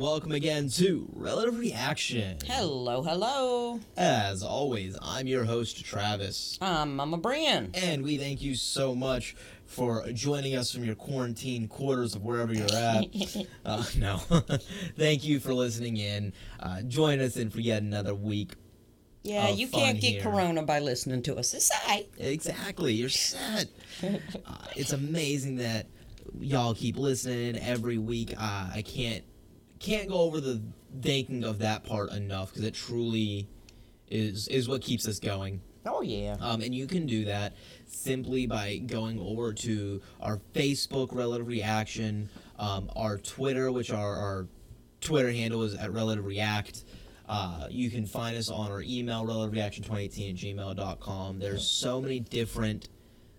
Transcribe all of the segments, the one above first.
welcome again to Relative Reaction. Hello, hello. As always, I'm your host, Travis. I'm Mama Brian. And we thank you so much for joining us from your quarantine quarters of wherever you're at. uh, no. thank you for listening in. Uh, join us in for yet another week. Yeah, you can't get here. corona by listening to us. It's all right. Exactly, you're set. uh, it's amazing that y'all keep listening every week. Uh, I can't can't go over the thanking of that part enough because it truly is is what keeps us going. Oh, yeah. Um, and you can do that simply by going over to our Facebook Relative Reaction, um, our Twitter, which our, our Twitter handle is at Relative React. Uh, you can find us on our email, relativereaction2018 at gmail.com. There's so many different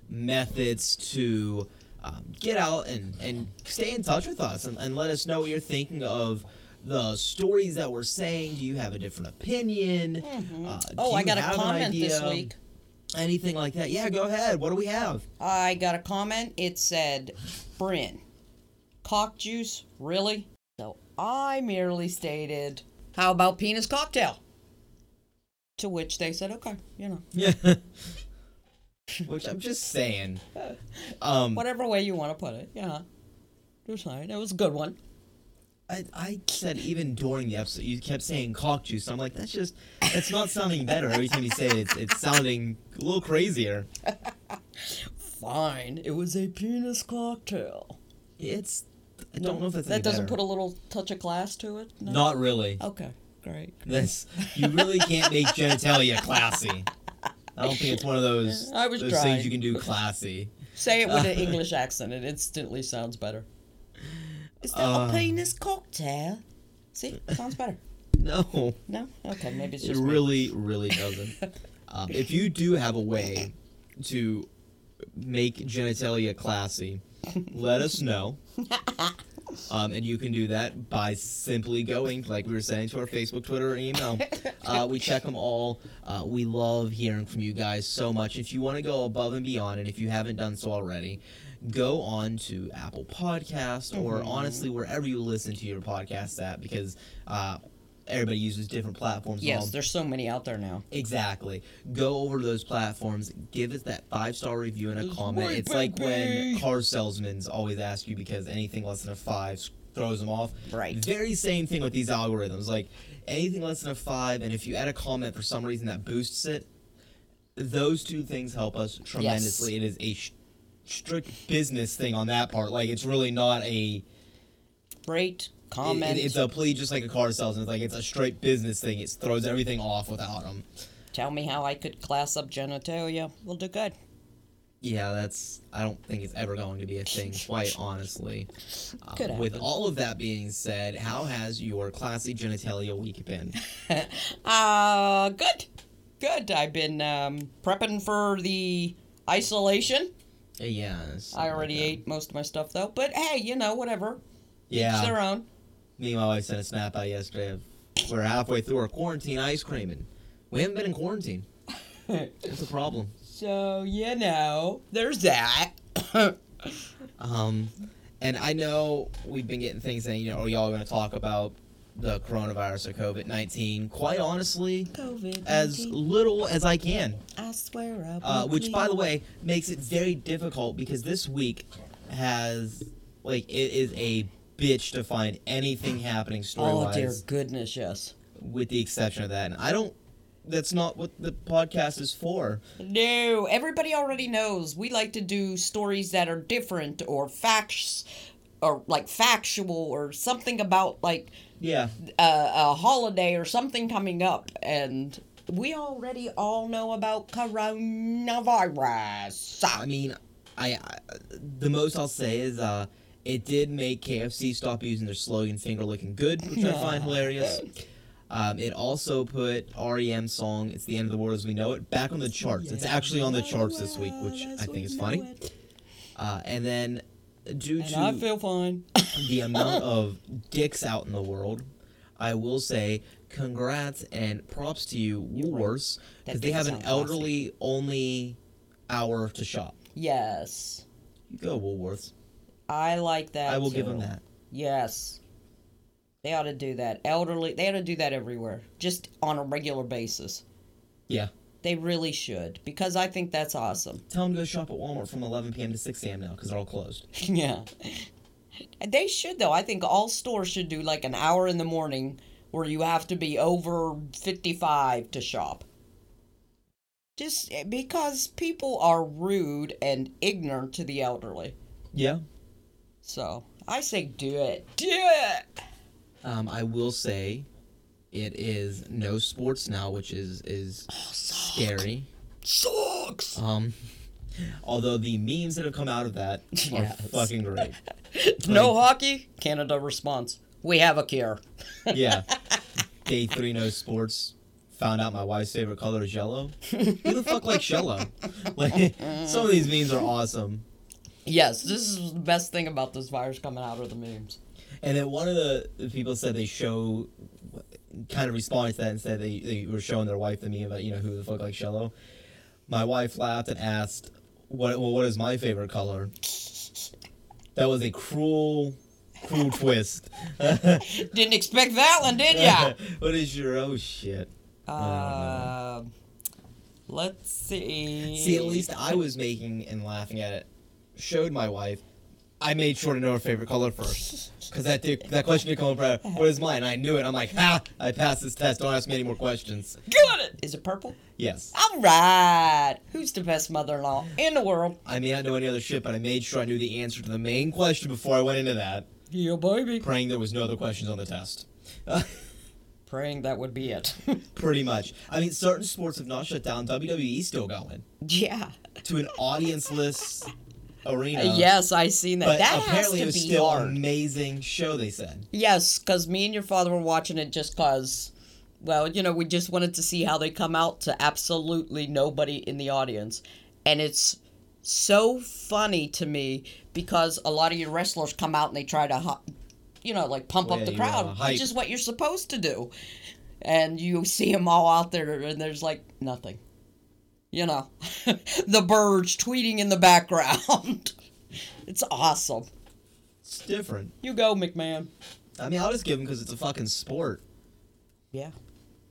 methods to um, get out and, and stay in touch with us and, and let us know what you're thinking of the stories that we're saying. Do you have a different opinion? Uh, Oh, I got a comment this week. anything like that, yeah, go ahead. What do we have? I got a comment. It said, Bryn, cock juice? Really? So I merely stated, How about penis cocktail? To which they said, Okay, you know, Yeah. Which I'm just saying. Um, whatever way you want to put it. Yeah. Just saying. It was a good one. I, I said even during the episode, you kept saying cock juice. I'm like, that's just, that's not sounding better. Every time you say it, it's, it's sounding a little crazier. Fine. It was a penis cocktail. It's, I don't know if that's That doesn't better. put a little touch of class to it? No? Not really. Okay, great. This, you really can't make genitalia classy. I don't think it's one of those, I was those trying. things you can do classy. Say it with an English accent, it instantly sounds better. Is that Uh. a penis cocktail? See, sounds better. No. No? Okay, maybe it's It just me. really, really doesn't. um, if you do have a way to make genitalia classy, let us know. Um, and you can do that by simply going, like we were saying, to our Facebook, Twitter, or email. Uh, we check them all. Uh, we love hearing from you guys so much. If you want to go above and beyond, and if you haven't done so already, go on to Apple Podcast or Mm-hmm. honestly wherever you listen to your podcast at, because uh, everybody uses different platforms. Yes, there's so many out there now. Exactly. Go over to those platforms, give us that five star review and a It's comment. It's like when car salesmen always ask you because anything less than a five throws them off. Right. Very same thing with these algorithms. Like anything less than a five, and if you add a comment for some reason that boosts it, those two things help us tremendously. Yes. It is a sh- strict business thing on that part. Like it's really not a. Rate, it- it's a plea just like a car salesman. It's like it's a straight business thing. It throws everything off without them. tell me how I could class up genitalia. We'll do good. Yeah, that's. I don't think it's ever going to be a thing, quite honestly. Uh, with all of that being said, how has your classy genitalia week been? Uh, good. Good. I've been um, prepping for the isolation. Yeah, I already like ate most of my stuff though. But hey, you know, whatever. Each Yeah, their own. Me and my wife sent a snap out yesterday. Of, we're halfway through our quarantine ice creaming. We haven't been in quarantine. It's a problem. So you know, there's that. Um, and I know we've been getting things saying, you know, are y'all going to talk about the coronavirus or COVID nineteen? Quite honestly, COVID. as little as I can. I swear uh, which by the way makes it very difficult because this week has like it is a bitch to find anything happening story Oh dear goodness, yes. with the exception of that and i don't that's not what the podcast is for No, everybody already knows. We like to do stories that are different or facts or like factual or something about like yeah a, a holiday or something coming up and we already all know about coronavirus. i mean I, I the most i'll say is uh it did make kfc stop using their slogan finger looking good which i find hilarious um, it also put REM song "It's the End of the World as We Know It" back on the charts. It's actually on the charts this week, which I think is funny. Uh, and then, due And I to feel fine. the amount of dicks out in the world, I will say congrats and props to you, Woolworths, because they have an elderly only hour to shop. yes. You go, Woolworths. I like that. I will give them that. Yes. They ought to do that. Elderly, they ought to do that everywhere, just on a regular basis. Yeah. They really should, because I think that's awesome. Tell them to go shop at Walmart from 11 p.m. to 6 a.m. now because they're all closed. yeah. They should, though. I think all stores should do like an hour in the morning where you have to be over 55 to shop. Just eh, because people are rude and ignorant to the elderly. Yeah. So I say do it. Do it! Um, I will say, it is no sports now, which is is scary. Sucks! Um, although the memes that have come out of that are Yes. fucking great. No hockey? Canada response. We have a cure. Yeah. Day three, no sports. Found out my wife's favorite color is yellow. Who the fuck likes yellow? Like some of these memes are awesome. Yes, this is the best thing about this virus coming out of the memes. And then one of the, people said they show, kind of responded to that and said they, they were showing their wife the meme about, you know, who the fuck like yellow. My wife laughed and asked, what, well, what is my favorite color? That was a cruel, cruel twist. Didn't expect that one, did ya? what is your, oh shit. Uh, let's see. See, at least I was making and laughing at it. Showed my wife. I made sure to know her favorite color first, because that did, that question did come up. What is mine? I knew it. I'm like, ha! I passed this test. Don't ask me any more questions. Got it. Is it purple? Yes. All right. Who's the best mother-in-law in the world? I may not know any other shit, but I made sure I knew the answer to the main question before I went into that, Yeah, baby. praying there was no other questions on the test. Praying that would be it. Pretty much. I mean, certain sports have not shut down. WWE's still going yeah. to an audience-less arena. yes, I seen that. But that has apparently to it was be still hard. an amazing show. They said. Yes, because me and your father were watching it just because, well, you know, we just wanted to see how they come out to absolutely nobody in the audience. And it's so funny to me because a lot of your wrestlers come out and they try to, you know, like pump Well, up the crowd, hype. which is what you're supposed to do. And you see them all out there and there's like nothing. You know, the birds tweeting in the background. it's awesome. It's different. You go, McMahon. I mean, I'll just give him because it's a fucking sport. Yeah.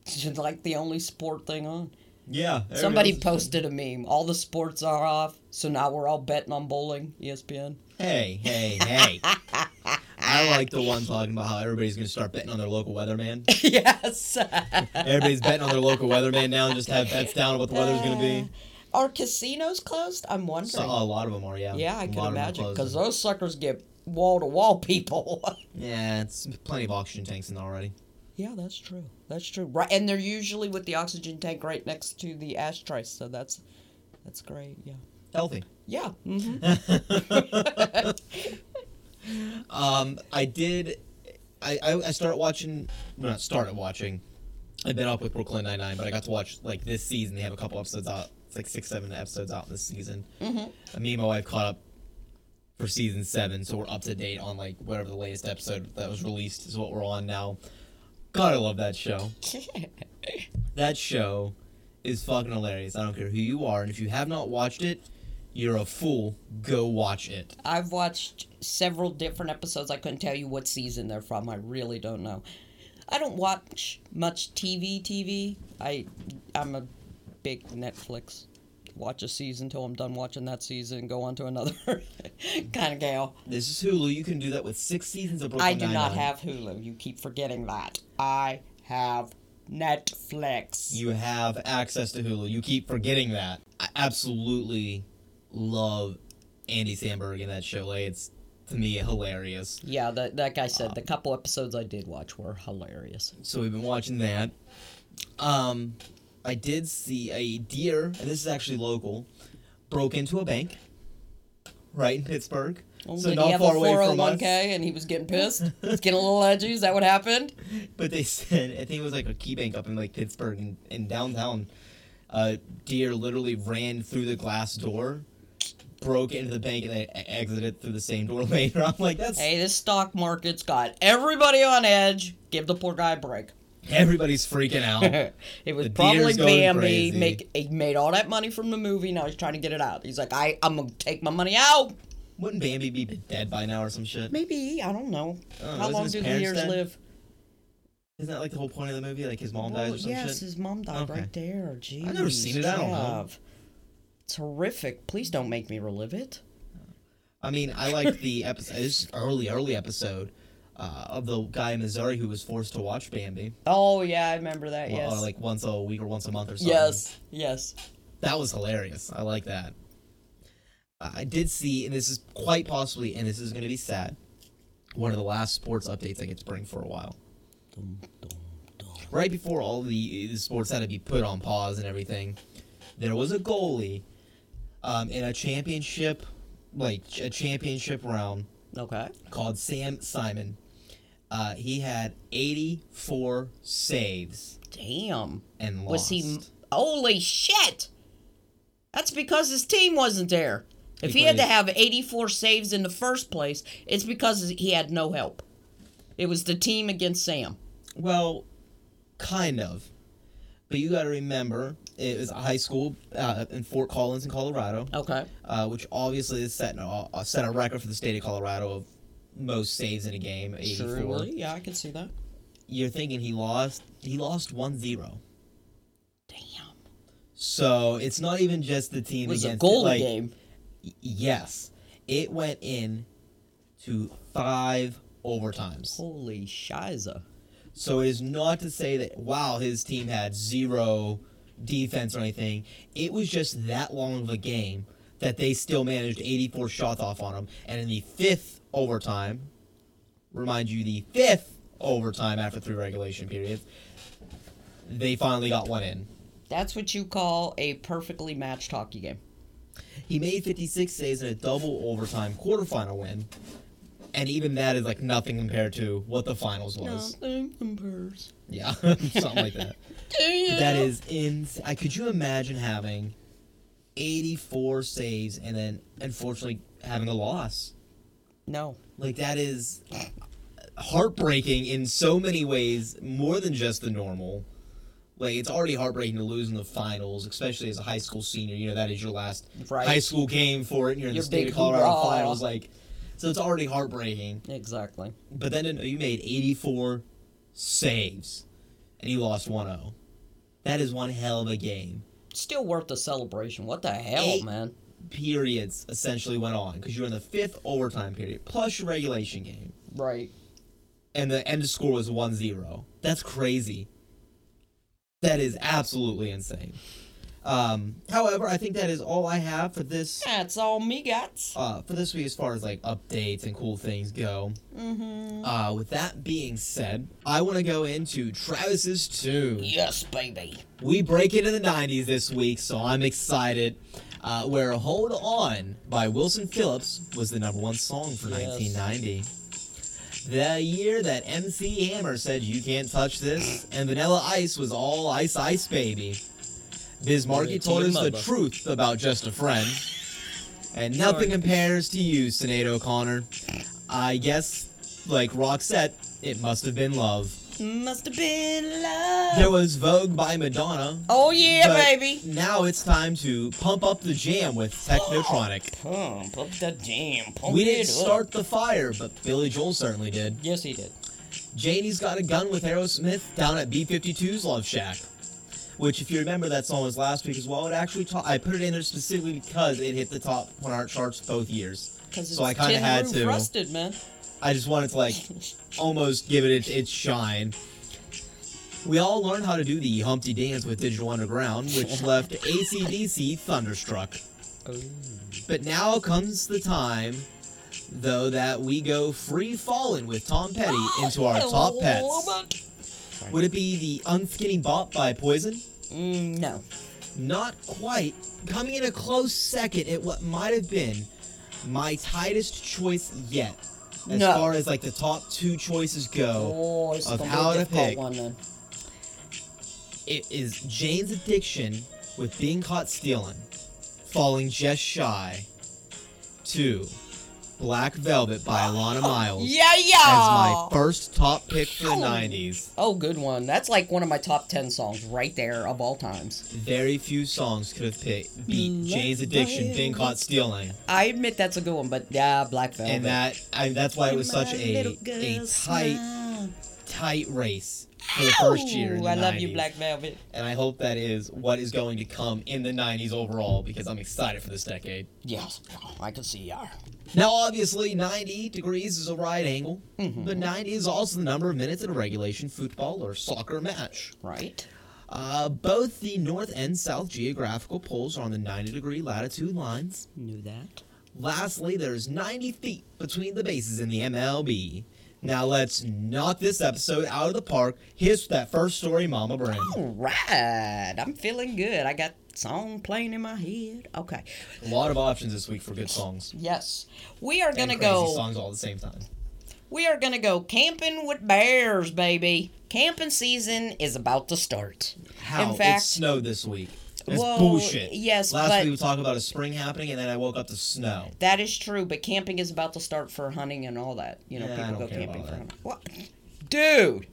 It's like the only sport thing on. Yeah. Somebody everyone else is- posted a meme. All the sports are off, so now we're all betting on bowling. ESPN. Hey, hey, hey. I like the one talking about how everybody's going to start betting on their local weatherman. yes. Everybody's betting on their local weatherman now and just have bets down on what the weather's going to be. Are casinos closed? I'm wondering. So, a lot of them are, yeah. yeah, I A can lot of 'em are imagine because those suckers get wall to wall people. Yeah, it's plenty of oxygen tanks in there already. yeah, that's true. That's true. Right, and they're usually with the oxygen tank right next to the ashtray, so that's that's great. Yeah. Healthy. Yeah. hmm Um, I did. I, I, I started watching. Well, not started watching. I've been up with Brooklyn Nine Nine, but I got to watch like this season. They have a couple episodes out. It's like six, seven episodes out this season. Mm-hmm. Me and my wife caught up for season seven, so we're up to date on like whatever the latest episode that was released is what we're on now. God, I love that show. That show is fucking hilarious. I don't care who you are, and if you have not watched it, you're a fool. Go watch it. I've watched several different episodes. I couldn't tell you what season they're from. I really don't know. I don't watch much TV. TV. I I'm a big Netflix. Watch a season till I'm done watching that season and go on to another kind of gal. This is Hulu. You can do that with six seasons of Brooklyn I do not have Hulu. You keep forgetting that. I have Netflix. You have access to Hulu. You keep forgetting that. I absolutely love Andy Samberg in that show. Like, it's to me hilarious. yeah, that that guy said the couple episodes I did watch were hilarious. So we've been watching that. Um, I did see a deer, and this is actually local, broke into a bank, right in Pittsburgh. Oh, so did not he have far a away from 401k us. and he was getting pissed? It's getting a little edgy. Is that what happened? But they said I think it was like a key bank up in like Pittsburgh in, in downtown. Uh, deer literally ran through the glass door, broke into the bank, and they exited through the same door later. I'm like, that's Hey, this stock market's got everybody on edge. Give the poor guy a break. everybody's freaking out. it was The probably Bambi. Make he made all that money from the movie. Now he's trying to get it out. He's like, I I'm gonna take my money out. Wouldn't Bambi be dead by now or some shit? Maybe I don't know. Oh, How long do the deers dead? live? Isn't that like the whole point of the movie? Like his mom dies or some yes, shit? his mom died Okay. right there. Jeez, I've never seen it, I don't know. It's horrific. Please don't make me relive it. I mean, I liked the episode. This early, early episode uh, of the guy in Missouri who was forced to watch Bambi, Oh yeah, I remember that. Yes. or like once a week or once a month or something. yes. Yes. that was hilarious. I like that. Uh, I did see, and this is quite possibly, and this is going to be sad. One of the last sports updates I get to bring for a while. Right before all the, the sports had to be put on pause and everything, there was a goalie um, in a championship, like a championship round Okay. called Sam Simon. Uh, he had 84 saves Damn. and lost. Was he? Holy shit! That's because his team wasn't there. If he had to have 84 saves in the first place, it's because he had no help. It was the team against Sam. Well, kind of. But you got to remember, it was a high school uh, in Fort Collins in Colorado, Okay. uh, which obviously is set, uh, set a record for the state of Colorado of most saves in a game, 84. Surely, yeah, I can see that. You're thinking he lost, he lost 1-0. Damn. So it's not even just the team It was a goal like, game. Yes. It went in to five overtimes. Holy shiza. So it is not to say that wow, his team had zero defense or anything. It was just that long of a game that they still managed 84 shots off on him. And in the fifth overtime, remind you, the fifth overtime after three regulation periods, they finally got one in. That's what you call a perfectly matched hockey game. He made 56 saves in a double overtime quarterfinal win. And even that is like nothing compared to what the finals was. Nothing compares. Yeah, something like that. That is in. I could you imagine having 84 saves and then unfortunately having a loss? No. Like that is heartbreaking in so many ways, more than just the normal. Like it's already heartbreaking to lose in the finals, especially as a high school senior. You know that is your last Right. high school game for it. And you're in Your the state of Colorado hoorah. finals, like so it's already heartbreaking. Exactly. But then you made 84 saves and you lost 1-0. That is one hell of a game. Still worth the celebration. What the hell, Eight- man? Periods essentially went on because you were in the fifth overtime period plus your regulation game, Right. and the end score was 1-0. That's crazy. That is absolutely insane. Um, however, I think that is all I have for this That's all me got. uh, for this week as far as like updates and cool things go. Mm-hmm. Uh, with that being said, I want to go into Travis's tune. Yes, baby. We break into the 90s this week, so I'm excited. Uh, where Hold On by Wilson Phillips was the number one song for Yes. 1990. The year that MC Hammer said you can't touch this, and Vanilla Ice was all Ice Ice Baby. Biz Markie told us the truth about Just a Friend. And nothing compares to you, Sinead O'Connor. I guess, like Roxette, it must have been love. Must have been love. There was Vogue by Madonna. oh yeah, but baby. Now it's time to pump up the jam with Technotronic. Pump up the jam. Pump We didn't up. start the fire, but Billy Joel certainly did. Yes, he did. Janie's got a gun with Aerosmith down at B52's Love Shack. Which, if you remember, that song was last week as well. It actually, ta- I put it in there specifically because it hit the top 100 charts both years. So I kinda had roof to. rusted, man. I just wanted to like almost give it its, its shine. We all learned how to do the Humpty Dance with Digital Underground, which left ACDC thunderstruck. Oh. But now comes the time, though, that we go free falling with Tom Petty ah, into our top pets. Would it be the Unskinny Bop by Poison? Mm, no. Not quite. Coming in a close second at what might have been my tightest choice yet. As No. far as like the top two choices go, Oh, Of gonna how to difficult pick. one then. it is Jane's Addiction with Being Caught Stealing, falling just shy to Black Velvet by Alannah Myles Yeah, yeah. as my first top pick for the Oh. 90s. Oh, good one. That's like one of my top ten songs right there of all times. Very few songs could have picked, beat Jane's Addiction, Being Caught Stealing. I admit that's a good one, but yeah, Black Velvet. and that I, that's why it was such a a tight. Tight race for the first year. in Ooh, the I love you, 90s. Black Velvet. And I hope that is what is going to come in the 90s overall because I'm excited for this decade. Yes, I can see you are. Now, obviously, 90 degrees is a right angle, Mm-hmm. but 90 is also the number of minutes in a regulation football or soccer match. Right? Uh, both the north and south geographical poles are on the 90 degree latitude lines. Knew that. Lastly, there's 90 feet between the bases in the MLB. Now let's knock this episode out of the park. Here's that first story, Mama Brand. All right, I'm feeling good. I got song playing in my head. Okay. A lot of options this week for good songs. Yes, we are gonna go. songs all at the same time. We are gonna go camping with bears, baby. Camping season is about to start. How In fact, it snowed this week. It's Well, bullshit. yes, Last week we talked about a spring happening, and then I woke up to snow. that is true, but camping is about to start for hunting and all that. You know, Yeah, people go camping for hunting. What? Dude,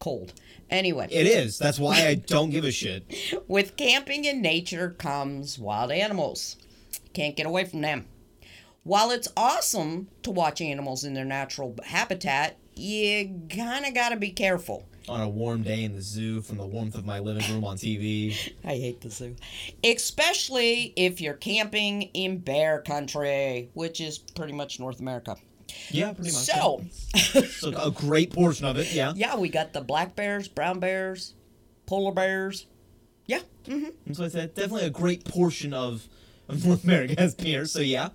cold. Anyway, It is. That's why I don't give a shit. with camping in nature comes wild animals. Can't get away from them. While it's awesome to watch animals in their natural habitat, you kinda gotta be careful. On a warm day in the zoo, from the warmth of my living room on TV. I hate the zoo. Especially if you're camping in bear country, which is pretty much North America. Yeah, pretty much. So, yeah. so a great portion of it. Yeah. yeah, we got the black bears, brown bears, polar bears. Yeah. Mm-hmm. What I said. Definitely a great portion of, of North America has bears. So yeah.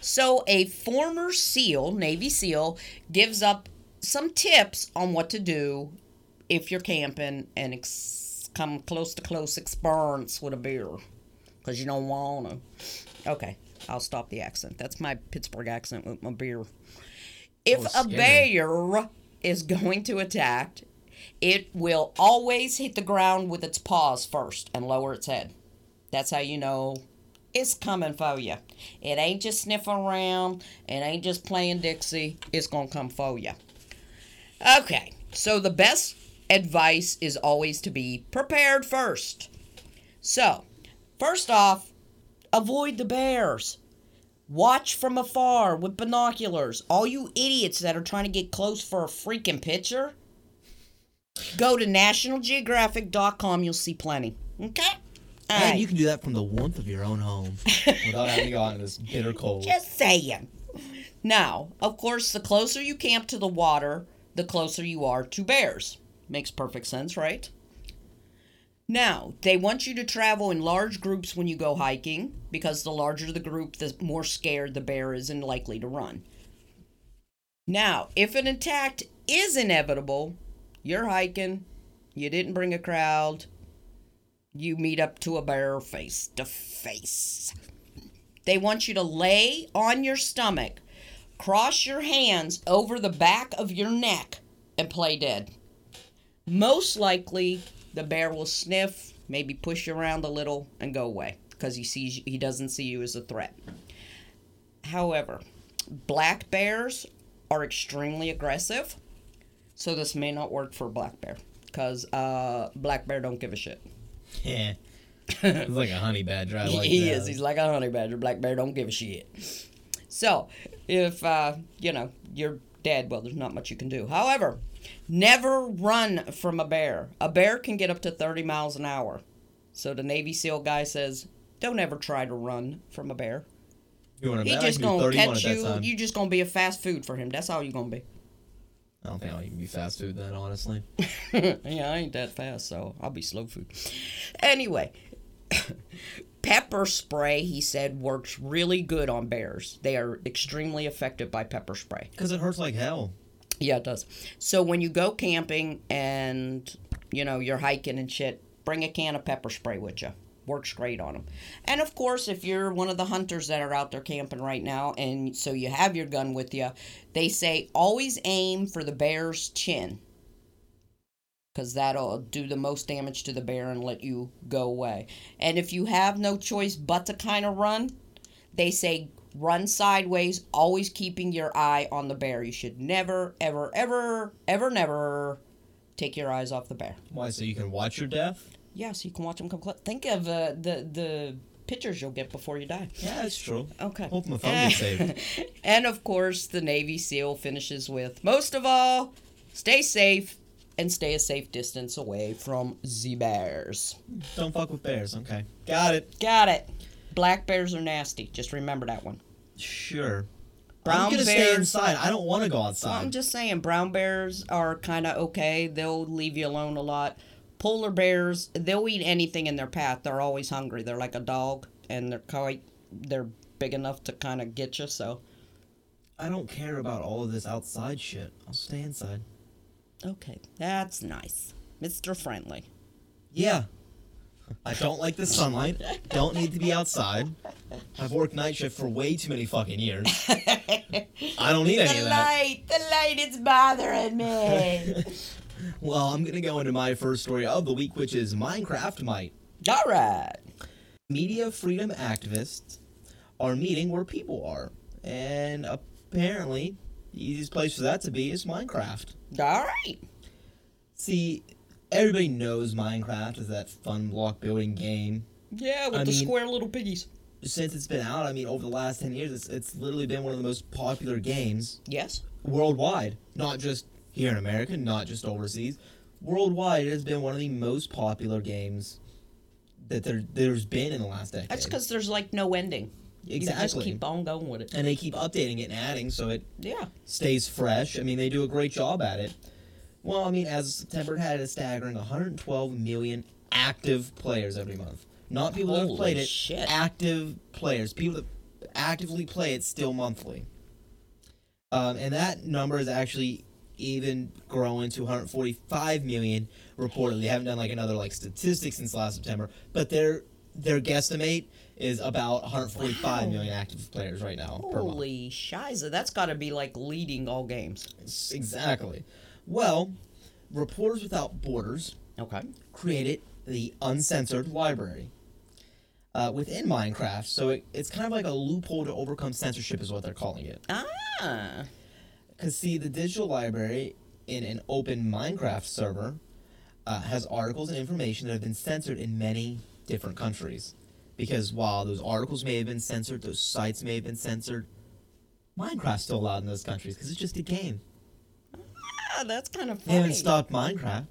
So, a former SEAL, Navy SEAL, gives up some tips on what to do if you're camping and ex- come close to close experience with a bear. Because you don't want to. Okay, I'll stop the accent. That's my Pittsburgh accent with my beer. If Oh, a bear is going to attack, it will always hit the ground with its paws first and lower its head. That's how you know it's coming for you. It ain't just sniffing around. It ain't just playing Dixie. It's gonna come for you. Okay, so the best advice is always to be prepared first. So, first off, avoid the bears. Watch from afar with binoculars. All you idiots that are trying to get close for a freaking picture, go to nationalgeographic.com. You'll see plenty. Okay? All And right. you can do that from the warmth of your own home without having to go out in this bitter cold. Just saying. Now, of course, the closer you camp to the water, the closer you are to bears. Makes perfect sense, right? Now, they want you to travel in large groups when you go hiking because the larger the group, the more scared the bear is and likely to run. Now, if an attack is inevitable, you're hiking, you didn't bring a crowd, you meet up to a bear face to face. They want you to lay on your stomach, cross your hands over the back of your neck, and play dead. Most likely, the bear will sniff, maybe push you around a little, and go away because he sees he doesn't see you as a threat. However, black bears are extremely aggressive, so this may not work for black bear because uh, black bear don't give a shit. Yeah. He's like a honey badger. I like he that. is. He's like a honey badger. Black bear don't give a shit. So, if uh, you know you're dead, well, there's not much you can do. However, never run from a bear. A bear can get up to 30 miles an hour. So the Navy SEAL guy says, don't ever try to run from a bear. To He just gonna catch you. You just gonna be a fast food for him. That's all you're gonna be. I don't think I'll even be fast food then, honestly. yeah, I ain't that fast, so I'll be slow food. Anyway, pepper spray, he said, works really good on bears. They are extremely effective by pepper spray. Because it hurts like hell. Yeah, it does. So when you go camping and, you know, you're hiking and shit, bring a can of pepper spray with you. Works great on them. And of course, if you're one of the hunters that are out there camping right now and so you have your gun with you, they say always aim for the bear's chin. Because that'll do the most damage to the bear and let you go away. And if you have no choice but to kind of run, they say run sideways, always keeping your eye on the bear. You should never, ever, ever, ever, never take your eyes off the bear. Why? So you can watch your death? Yeah, so you can watch them come close. Think of uh, the the pictures you'll get before you die. Yeah, that's true. Okay. Hope my phone gets saved. and of course, the Navy SEAL finishes with most of all, stay safe and stay a safe distance away from the bears. Don't fuck with bears. Okay, got it. Got it. Black bears are nasty. Just remember that one. Sure. Brown I'm gonna stay inside. I don't want to go outside. I'm just saying, brown bears are kind of okay. They'll leave you alone a lot. Polar bears, they'll eat anything in their path. They're always hungry. They're like a dog, and they're quite, they're big enough to kind of get you. So, I don't care about all of this outside shit. I'll stay inside. Okay, that's nice, Mister Friendly. Yeah. I don't like the sunlight. Don't need to be outside. I've worked night shift for way too many fucking years. I don't need any of that. light, the light is bothering me. Well, I'm gonna go into my first story of the week, which is Minecraft Might. All right. Media freedom activists are meeting where people are, and apparently, the easiest place for that to be is Minecraft. All right. See, everybody knows Minecraft is that fun block building game. Yeah, with I the mean- square little piggies. Since it's been out, I mean, over the last 10 years, it's, it's literally been one of the most popular games Yes. worldwide. Not just here in America, not just overseas. Worldwide, it has been one of the most popular games that there, there's been in the last decade. That's because there's like no ending. You just Exactly. keep on going with it. and they keep updating it and adding so it Yeah. stays fresh. I mean, they do a great job at it. Well, I mean, as of September, had a staggering 112 million active players every month. Not people that have Holy played it, shit. active players. People that actively play it still monthly. Um, and that number is actually even growing to 145 million reportedly. They haven't done like another like statistics since last September, but their their guesstimate is about 145 million active players right now. Holy shiza, that's got to be like leading all games. Exactly. Well, Reporters Without Borders Okay. created the Uncensored Library uh, within Minecraft. So it, it's kind of like a loophole to overcome censorship, is what they're calling it. Ah. Because, see, the digital library in an open Minecraft server uh, has articles and information that have been censored in many different countries. Because while those articles may have been censored, those sites may have been censored, Minecraft's still allowed in those countries because it's just a game. Ah, that's kind of They funny. haven't stopped Minecraft.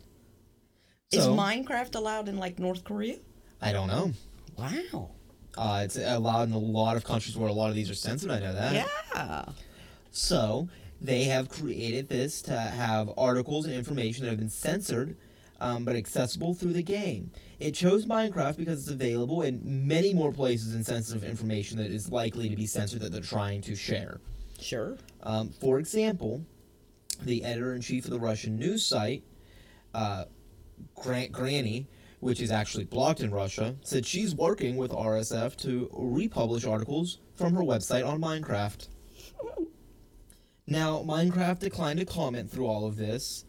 Is So, Minecraft allowed in like North Korea? I don't know. Wow. Uh, it's allowed in a lot of countries where a lot of these are censored. I know that. Yeah. So they have created this to have articles and information that have been censored, um, but accessible through the game. It chose Minecraft because it's available in many more places and sensitive information that is likely to be censored that they're trying to share. Sure. Um, for example, the editor in chief of the Russian news site, uh, Grant Grani, which is actually blocked in Russia, said she's working with RSF to republish articles from her website on Minecraft. Now, Minecraft declined to comment through all of this,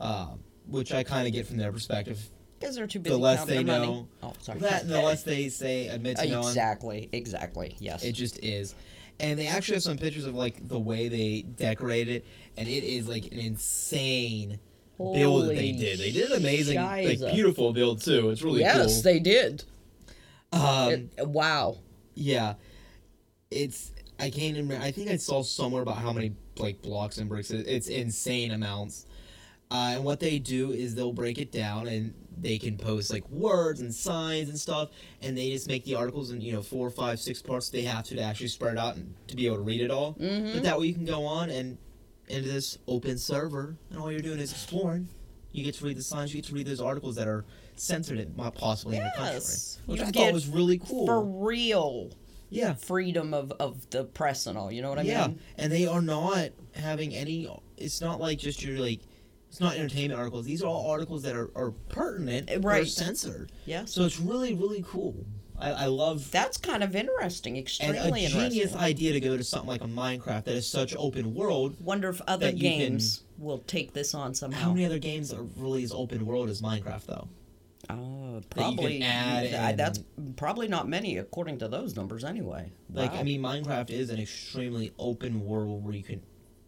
uh, which I kind of get from their perspective. Because they're too busy The less counting they their money. know, Oh, sorry. that the less they say admit to knowing. exactly. Exactly. Yes. It just is. And they actually have some pictures of like the way they decorate it, and it is like an insane build that they did. They did an amazing, like beautiful build too. It's really yes, cool. they did. um, It- wow. yeah, it's I can't remember. I think I saw somewhere about how many like blocks and bricks. It- It's insane amounts. Uh, and what they do is they'll break it down and they can post like words and signs and stuff, and they just make the articles in you know four, five, six parts they have to to actually spread out and to be able to read it all. Mm-hmm. But that way you can go on and into this open server, and all you're doing is exploring. You get to read the signs. You get to read those articles that are censored, in, possibly in your country, Yes. which You I thought was really cool. For real yeah, freedom of, of the press and all. You know what I yeah, mean? and they are not having any. It's not like just your like. It's not entertainment articles. These are all articles that are, are pertinent, Right. censored. Yeah. So it's really really cool. I, I love That's kind of interesting. Extremely and a genius idea to go to something like a Minecraft that is such open world. Wonder if other that you can- games will take this on somehow. How many other games are really as open world as Minecraft though? Uh, that you can probably add th- and- that's probably not many according to those numbers anyway. Like I mean, Minecraft is an extremely open world where you can.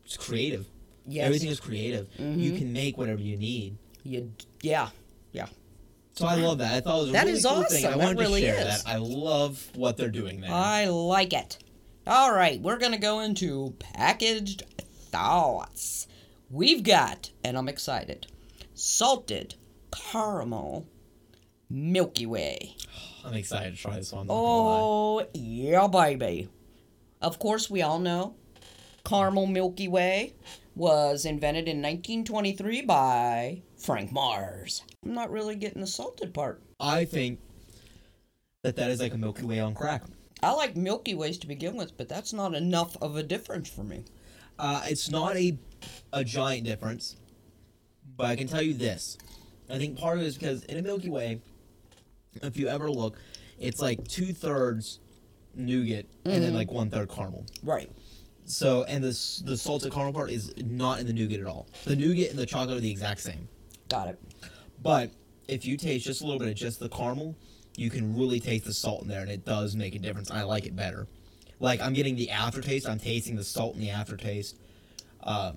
It's creative. Yes, Mm-hmm. Everything is creative. You can make whatever you need. you, yeah, yeah. So I love that. I thought it was a That really is cool awesome. thing. I That wanted really to share is. that. I love what they're doing there. I like it. All right, we're gonna go into packaged thoughts. We've got, and I'm excited, salted caramel Milky Way. I'm excited to try this one. not gonna lie. Oh, yeah, baby. Of course, we all know caramel Milky Way was invented in 1923 by Frank Mars. I'm not really getting the salted part. I think that that is like a Milky Way on crack. I like Milky Ways to begin with, but that's not enough of a difference for me. Uh, it's not a a giant difference, but I can tell you this. I think part of it is because in a Milky Way, if you ever look, it's like two thirds nougat and then like one third caramel. Right. So and the the salted caramel part is not in the nougat at all. The nougat and the chocolate are the exact same. Got it. But if you taste just a little bit of just the caramel, you can really taste the salt in there, and it does make a difference. I like it better. Like I'm getting the aftertaste. I'm tasting the salt in the aftertaste. Uh,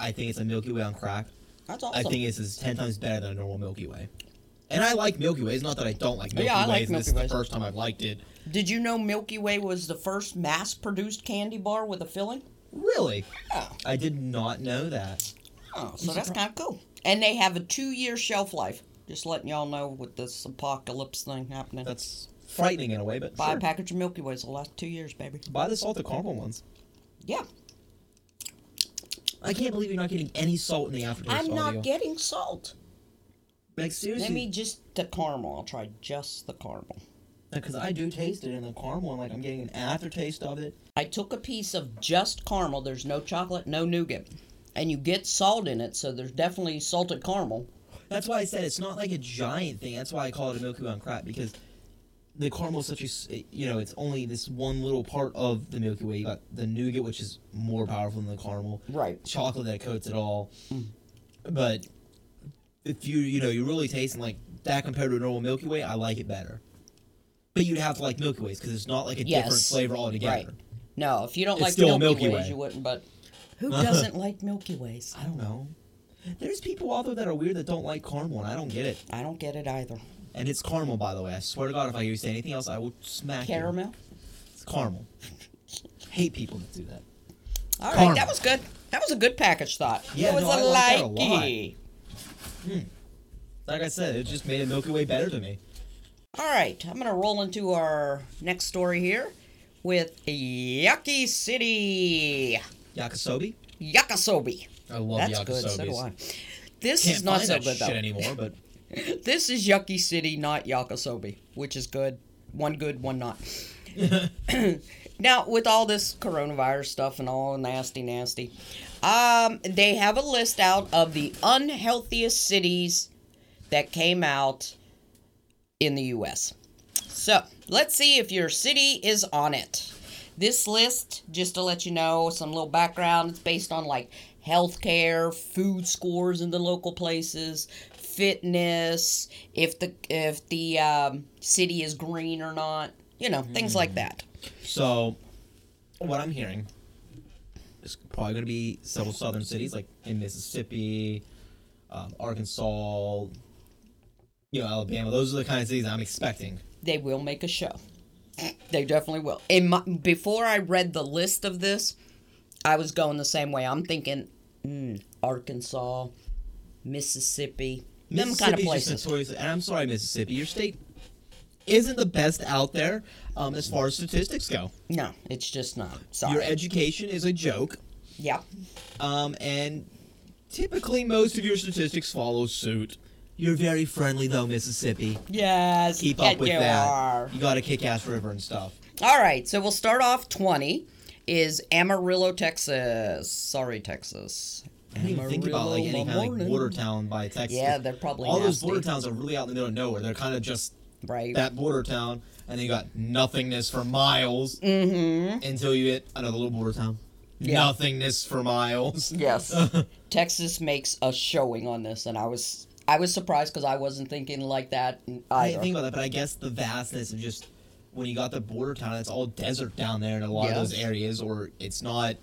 I think it's a Milky Way on crack. That's awesome. I think it's is ten times better than a normal Milky Way. And I like Milky Way. It's not that I don't like Milky Yeah, I like Ways. and this Milky is the Ways. first time I've liked it. Did you know Milky Way was the first mass produced candy bar with a filling? Really, Yeah. I did not know that. Oh, so that's kind of cool. And they have a two year shelf life. Just letting y'all know with this apocalypse thing happening. That's frightening in a way, but Buy sure. a package of Milky Ways. It'll last two years, baby. buy the salted caramel ones. Yeah. I can't believe you're not getting any salt in the aftertaste. I'm not audio. getting salt. like seriously. Maybe just the caramel. I'll try just the caramel. Because I do taste it in the caramel, and like I'm getting an aftertaste of it. I took a piece of just caramel. There's no chocolate, no nougat. And you get salt in it, so there's definitely salted caramel. That's why I said it's not like a giant thing. That's why I call it a Milky Way on crack because the caramel is such a you know it's only this one little part of the Milky Way. You got the nougat, which is more powerful than the caramel. Right. Chocolate that coats it all. Mm. But if you you know you're really tasting like that compared to a normal Milky Way, I like it better. But you'd have to like Milky Ways because it's not like a different Yes. flavor altogether. Right. No, if you don't It's like still Milky, Milky Ways, Way. you wouldn't. But who doesn't like Milky Ways? I don't know. There's people out there that are weird that don't like caramel, and I don't get it. I don't get it either. And it's caramel, by the way. I swear to God, if I hear you say anything else, I will smack you. Caramel. It's caramel. Hate people that do that. All right, Caramel. that was good. That was a good package thought. Yeah, it was no, I a like that a lot. likey. Like I said, it just made a Milky Way better to me. All right, I'm gonna roll into our next story here with Yucky City, Yakisobi. Yakasobi. I love That's Yakisobis. good. So do I. This Can't is not so good though. anymore, but This is Yucky City, not Yakasobi, which is good. One good, one not. now, with all this coronavirus stuff and all nasty, nasty, um, they have a list out of the unhealthiest cities that came out in the U.S. So let's see if your city is on it. This list, just to let you know, some little background, it's based on like healthcare, food scores in the local places, fitness, if the if the um, city is green or not, you know, things like that. so what I'm hearing is probably going to be several southern cities like in Mississippi, um, Arkansas, you know, Alabama. Those are the kind of things I'm expecting. They will make a show. They definitely will. In my, before I read the list of this, I was going the same way. I'm thinking mm, Arkansas, Mississippi, them kind of places. and I'm sorry, Mississippi, your state isn't the best out there um, as far as statistics go. No, it's just not. Sorry. Your education is a joke, yeah. um, and typically most of your statistics follow suit. You're very friendly though, Mississippi. Yes. Keep up with you that. are. You got a kick-ass river and stuff. All right, so we'll start off 20 is Amarillo, Texas. Sorry, Texas. I didn't even think about like any kind of like border town by Texas. Yeah, they're probably all those border towns are really out in the middle of nowhere. They're kind of just Right. that border town, and then you got nothingness for miles mm-hmm. until you hit another little border town. Yeah. Nothingness for miles. Yes. Texas makes a showing on this, and I was I was surprised because I wasn't thinking like that I didn't think about that, but I guess the vastness of just when you got the border town, it's all desert down there in a lot of those areas, or it's not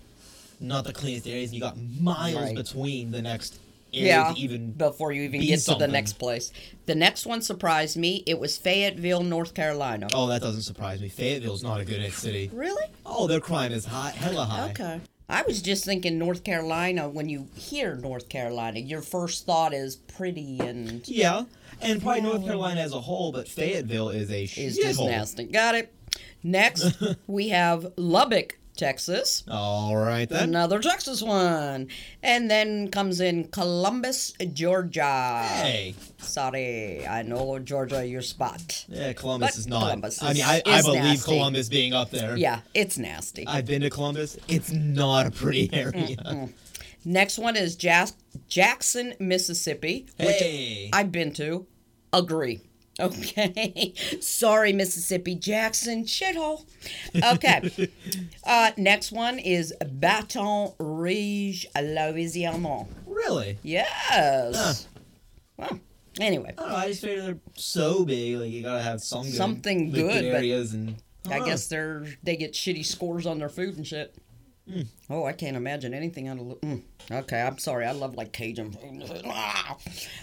not the cleanest areas. You got miles Right. between the next area yeah, even. before you even get to the next place. The next one surprised me. It was Fayetteville, North Carolina. Oh, that doesn't surprise me. Fayetteville's not a good city. Really? Oh, their crime is high, hella high. Okay. I was just thinking North Carolina. When you hear North Carolina, your first thought is pretty and Yeah, and probably North Carolina as a whole, but Fayetteville is a is just nasty. Got it. Next, we have Lubbock, Texas. All right then. Another Texas one. And then comes in Columbus, Georgia. Hey, Sorry, I know Georgia your spot. yeah, Columbus But is not. Columbus I mean, is- I, I believe nasty. Columbus being up there. Yeah, it's nasty. I've been to Columbus. It's not a pretty area. Next one is Jas- Jackson, Mississippi, which Hey. I've been to. Agree. Okay. Sorry, Mississippi Jackson, shithole. Okay. uh, next one is Baton Rouge, Louisiana. Really? Yes. Well, anyway, I don't know. I just figured they're so big. Like you gotta have some good, Something good, but areas and. I don't guess they're they get shitty scores on their food and shit. Hmm. Oh, I can't imagine anything out of. Mm. Okay, I'm sorry. I love like Cajun. Ah.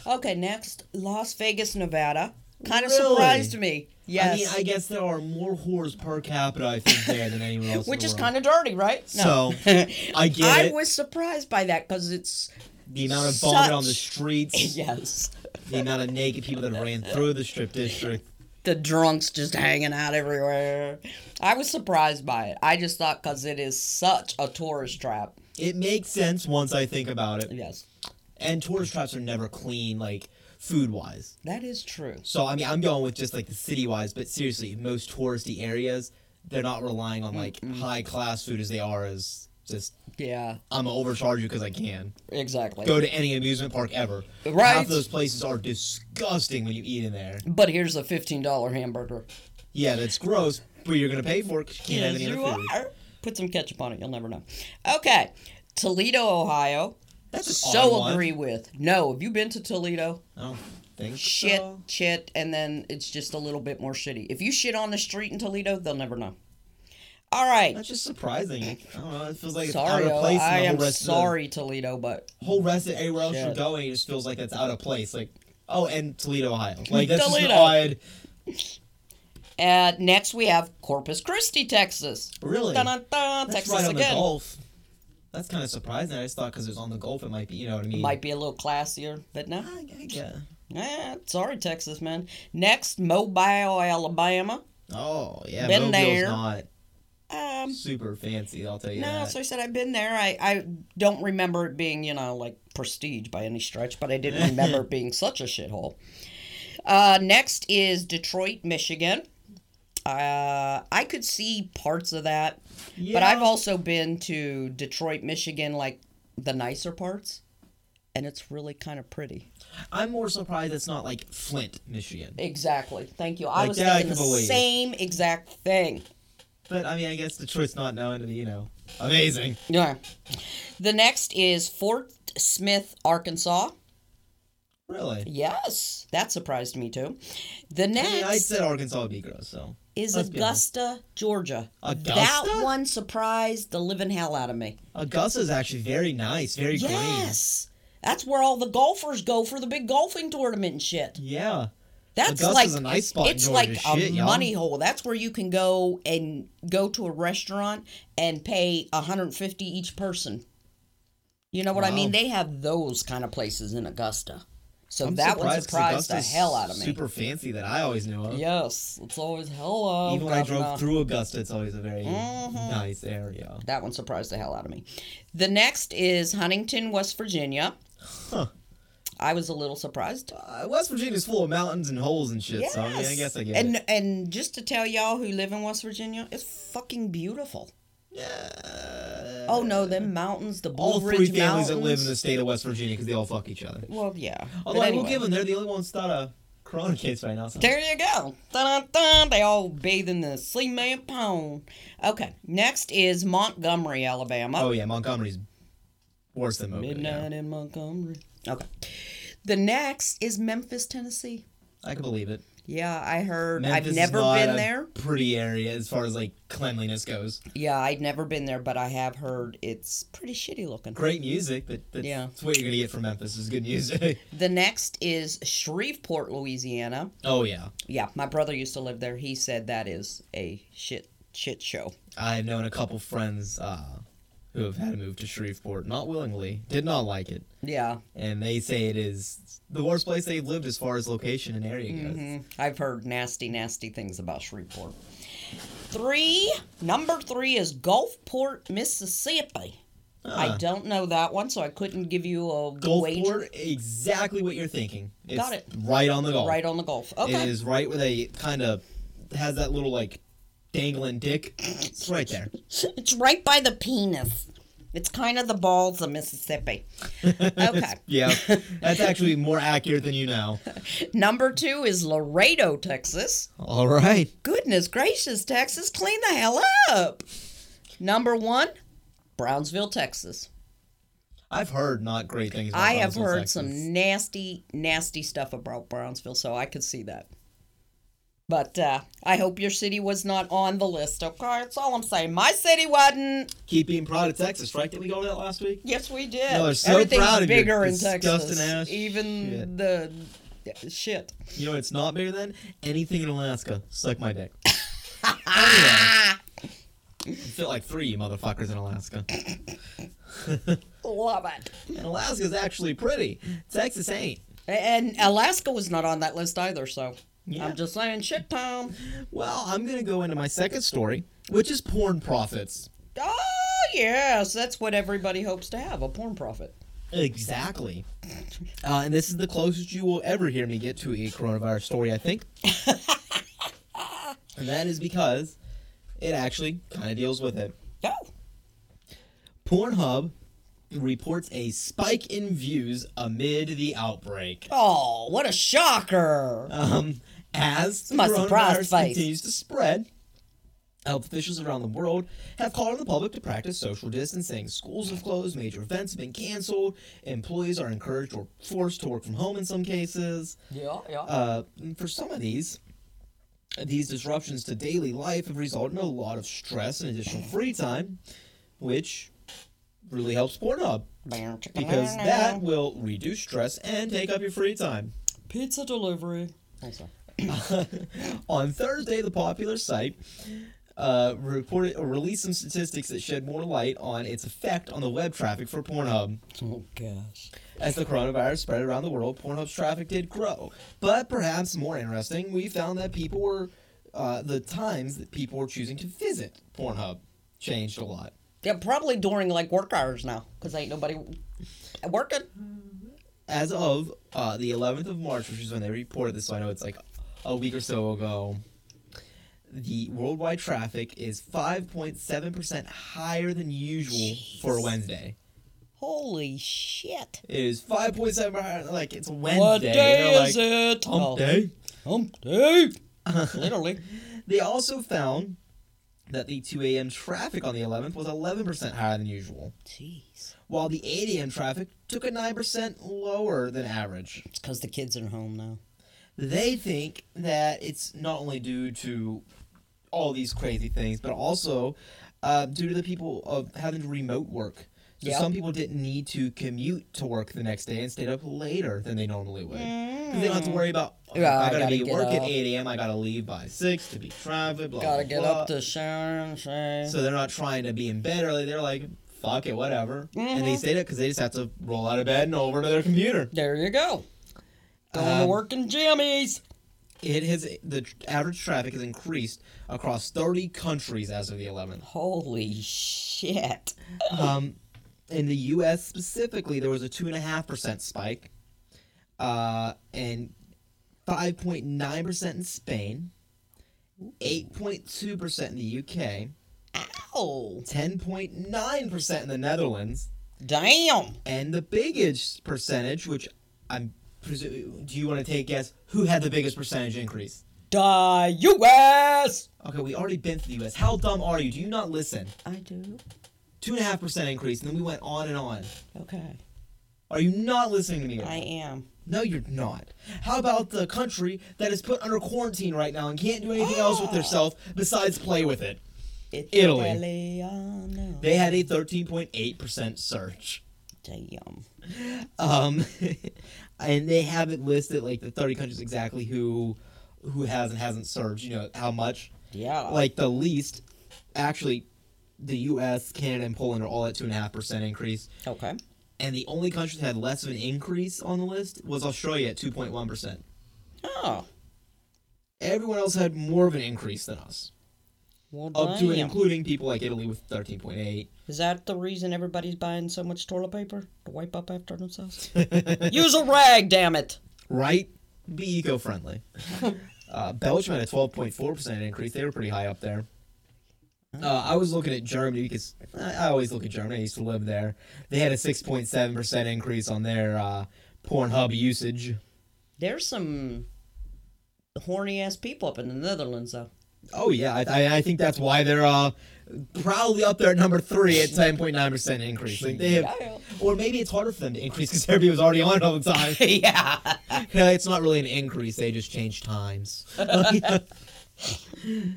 Okay, next Las Vegas, Nevada. Kind of Really? surprised me. Yes, I mean, I guess there are more whores per capita, I think, there than anywhere else. which is kind of dirty, right? So, I get I it. was surprised by that because it's the amount of vomit on the streets, yes, the amount of naked people that ran through the strip district. the drunks just hanging out everywhere. I was surprised by it. I just thought because it is such a tourist trap. It makes sense once I think about it. Yes, And tourist traps are never clean, like food wise. that is true. So I mean, I'm going with just like the city wise, but seriously, most touristy areas, they're not relying on like high class food as they are as just Yeah, I'm gonna overcharge you because I can. exactly. Go to any amusement park ever. Right. Half those places are disgusting when you eat in there. But here's a fifteen dollar hamburger. Yeah, that's gross, but you're gonna pay for it 'cause you can't have any other food. are. Put some ketchup on it. You'll never know. Okay, Toledo, Ohio. That's so agree with. No, have you been to Toledo? Oh, think Shit, so. shit, and then it's just a little bit more shitty. If you shit on the street in Toledo, they'll never know. All right. That's just surprising. I don't know. It feels like it's Sorry, out of place. I am sorry, Toledo, but whole rest of everywhere else you're going, it just feels like it's out of place. Like, oh, and Toledo, Ohio. Like that's Toledo. odd. uh, next we have Corpus Christi, Texas. Really? Dun-dun-dun, That's Texas right on again. That's kind of surprising. I just thought because it was on the Gulf, it might be. You know what I mean? Might be a little classier, but no. I, I get. Eh, sorry, Texas, man. Next, Mobile, Alabama. Oh yeah, Been Mobile's there. not Um, super fancy. I'll tell you no, that. so I said I've been there. I, I don't remember it being, you know, like prestige by any stretch, but I didn't remember it being such a shithole. Uh, next is Detroit, Michigan. Uh, I could see parts of that, but I've also been to Detroit, Michigan, like the nicer parts, and it's really kind of pretty. I'm more surprised it's not like Flint, Michigan. Exactly. Thank you. I Like was I thinking can the same exact thing. But I mean, I guess Detroit's not known to be, you know, amazing. Yeah. The next is Fort Smith, Arkansas. Really. Yes, that surprised me too. The I mean, I said Arkansas would be gross, so. Is let's be honest. Augusta, Georgia. Augusta? That one surprised the living hell out of me. Augusta's actually very nice, very green. Yes. That's where all the golfers go for the big golfing tournament and shit. Yeah. That's Augusta's like a nice spot it's like a Shit, y'all. money hole. That's where you can go and go to a restaurant and pay 150 each person. You know what I mean? They have those kind of places in Augusta. So I'm that one surprised the hell out of me. Super fancy that I always knew of. Yes, it's always hello. Even when I drove governor. through Augusta, it's always a very Mhm. nice area. That one surprised the hell out of me. The next is Huntington, West Virginia. Huh. I was a little surprised. Uh, West Virginia's full of mountains and holes and shit, so I, mean, I guess I get and it. and just to tell y'all who live in West Virginia, it's fucking beautiful. Yeah. Oh no, them mountains, the Blue all Ridge three families Mountains. that live in the state of West Virginia because they all fuck each other. Well, yeah. Although I will anyway. give them, they're the only ones without a uh, corona case right now. So. There you go. Dun-dun-dun. They all bathe in the cement pond. Okay, next is Montgomery, Alabama. Oh yeah, Montgomery's worse than Mobile. Midnight Yeah. in Montgomery. Okay. The next is Memphis, Tennessee. I can believe it. Yeah, I heard. Memphis I've never been a there. Pretty area as far as like cleanliness goes. Yeah, I've never been there, but I have heard it's pretty shitty looking. Great music, but that's, Yeah. that's what you're gonna get from Memphis is good music. The next is Shreveport, Louisiana. oh yeah, Yeah, my brother used to live there. He said that is a shit shit show. I've known a couple friends uh, who have had to move to Shreveport, not willingly, did not like it. Yeah. And they say it is the worst place they've lived as far as location and area goes. hmm I've heard nasty, nasty things about Shreveport. Three. Number three is Gulfport, Mississippi. I Ah. don't know that one, so I couldn't give you a wager. Gulfport, exactly what you're thinking. It's Got it. Right on the Gulf. Right on the Gulf. Okay. It is right where they kind of has that little like dangling dick. It's right there. It's right by the penis. It's kind of the balls of Mississippi. Okay. Yeah, that's actually more accurate than you know. Number two is Laredo, Texas. All right. Goodness gracious, Texas, clean the hell up. Number one, Brownsville, Texas. I've heard not great things. About I have heard Texas. some nasty, nasty stuff about Brownsville, so I could see that. But uh, I hope your city was not on the list, okay? That's all I'm saying. My city wasn't. Keep being proud of Texas, right? Did we go over that last week? Yes, we did. No, so Everything's proud of bigger in Texas. ass Even shit. the shit. You know, it's not bigger than anything in Alaska. Suck my dick. anyway, I feel like three motherfuckers in Alaska. love it. And Alaska's actually pretty. Texas ain't. And Alaska was not on that list either, so Yeah. I'm just saying, shit, Tom. Well, I'm gonna go into my second story, which is porn profits. Oh yes, that's what everybody hopes to have—a porn profit. Exactly. Uh, and this is the closest you will ever hear me get to a coronavirus story, I think. and that is because it actually kind of deals with it. Oh, Pornhub reports a spike in views amid the outbreak. oh, what a shocker! Um, as the My surprised coronavirus face. continues to spread, health officials around the world have called on the public to practice social distancing. Schools have closed, major events have been canceled, employees are encouraged or forced to work from home in some cases. Yeah, yeah. Uh, for some of these, these disruptions to daily life have resulted in a lot of stress and additional free time, which really helps Pornhub because that will reduce stress and take up your free time. pizza delivery. Also. On Thursday, the popular site uh, reported or released some statistics that shed more light on its effect on the web traffic for Pornhub. Oh gosh. As the coronavirus spread around the world, Pornhub's traffic did grow. But perhaps more interesting, we found that people were uh, the times that people were choosing to visit Pornhub changed a lot. Yeah, probably during like work hours now, cause ain't nobody working. As of uh, the 11th of March, which is when they reported this, so I know it's like a week or so ago, the worldwide traffic is 5.7% higher than usual for a Wednesday. Holy shit! It is 5.7%, like it's Wednesday. What They're day like, is it? Hump Oh, day. Hump day. Literally. They also found that the 2 a.m. traffic on the 11th was 11% higher than usual, Jeez. while the 8 a.m. traffic took a 9% lower than average. It's because the kids are home now. They think that it's not only due to all these crazy things, but also uh, due to the people of having to remote work. So Yep. some people didn't need to commute to work the next day and stayed up later than they normally would. 'Cause they don't have to worry about, oh, I I gotta, gotta be at work at 8 a.m., I gotta leave by 6 to be traffic, blah, Gotta blah, get blah. up to shower and shave. So they're not trying to be in bed early. They're like, fuck it, whatever. And they Mhm. stay there because they just have to roll out of bed and over to their computer. there you go. Going to Um, work in jammies. It has the average traffic has increased across 30 countries as of the 11th. Holy shit. Um, in the U.S. specifically, there was a two and a half percent spike, uh, and 5.9 percent in Spain, 8.2 percent in the U.K., Ow. 10.9 percent in the Netherlands, Damn. and the biggest percentage, which I'm do you want to take a guess who had the biggest percentage increase? Die, U.S. Okay, we already been to the U.S. How dumb are you? Do you not listen? I do. Two and a half percent increase, and then we went on and on. Okay. Are you not listening to me? I am. No, you're not. How about the country that is put under quarantine right now and can't do anything else with themselves besides play with it? Italy. Italiano. They had a 13.8% surge. Damn. Um, and they have it listed like the 30 countries exactly who who has and hasn't surged. You know how much. Yeah. Like the least, actually, the U.S., Canada, and Poland are all at two and a half percent increase, Okay. and the only country that had less of an increase on the list was Australia at two point one percent. Oh. Everyone else had more of an increase than us, Well, up to and including people like Italy with thirteen point eight. Is that the reason everybody's buying so much toilet paper to wipe up after themselves? Use a rag, damn it. right? Be eco-friendly. uh, Belgium had a 12.4% increase. They were pretty high up there. Uh, I was looking at Germany because I, I always look at Germany. I used to live there. They had a 6.7% increase on their uh, Pornhub usage. There's some horny ass people up in the Netherlands, though. Oh yeah, I, I, I think that's why they're uh, probably up there at number three at 10.9% increase. Like they have, or maybe it's harder for them to increase because everybody was already on it all the time. yeah. Yeah, it's not really an increase. They just changed times.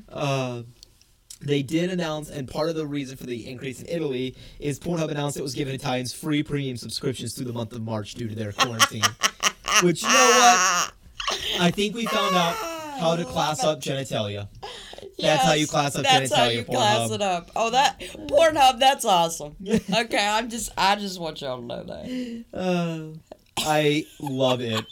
uh, they did announce, and part of the reason for the increase in Italy is Pornhub announced it was giving Italians free premium subscriptions through the month of March due to their quarantine. Which, you know what? I think we found out how to class up genitalia. That's how you class up That's how genitalia, you class Pornhub. it up. Oh, that Pornhub. That's awesome. okay, I'm just. I just want y'all to know that. Uh, I love it.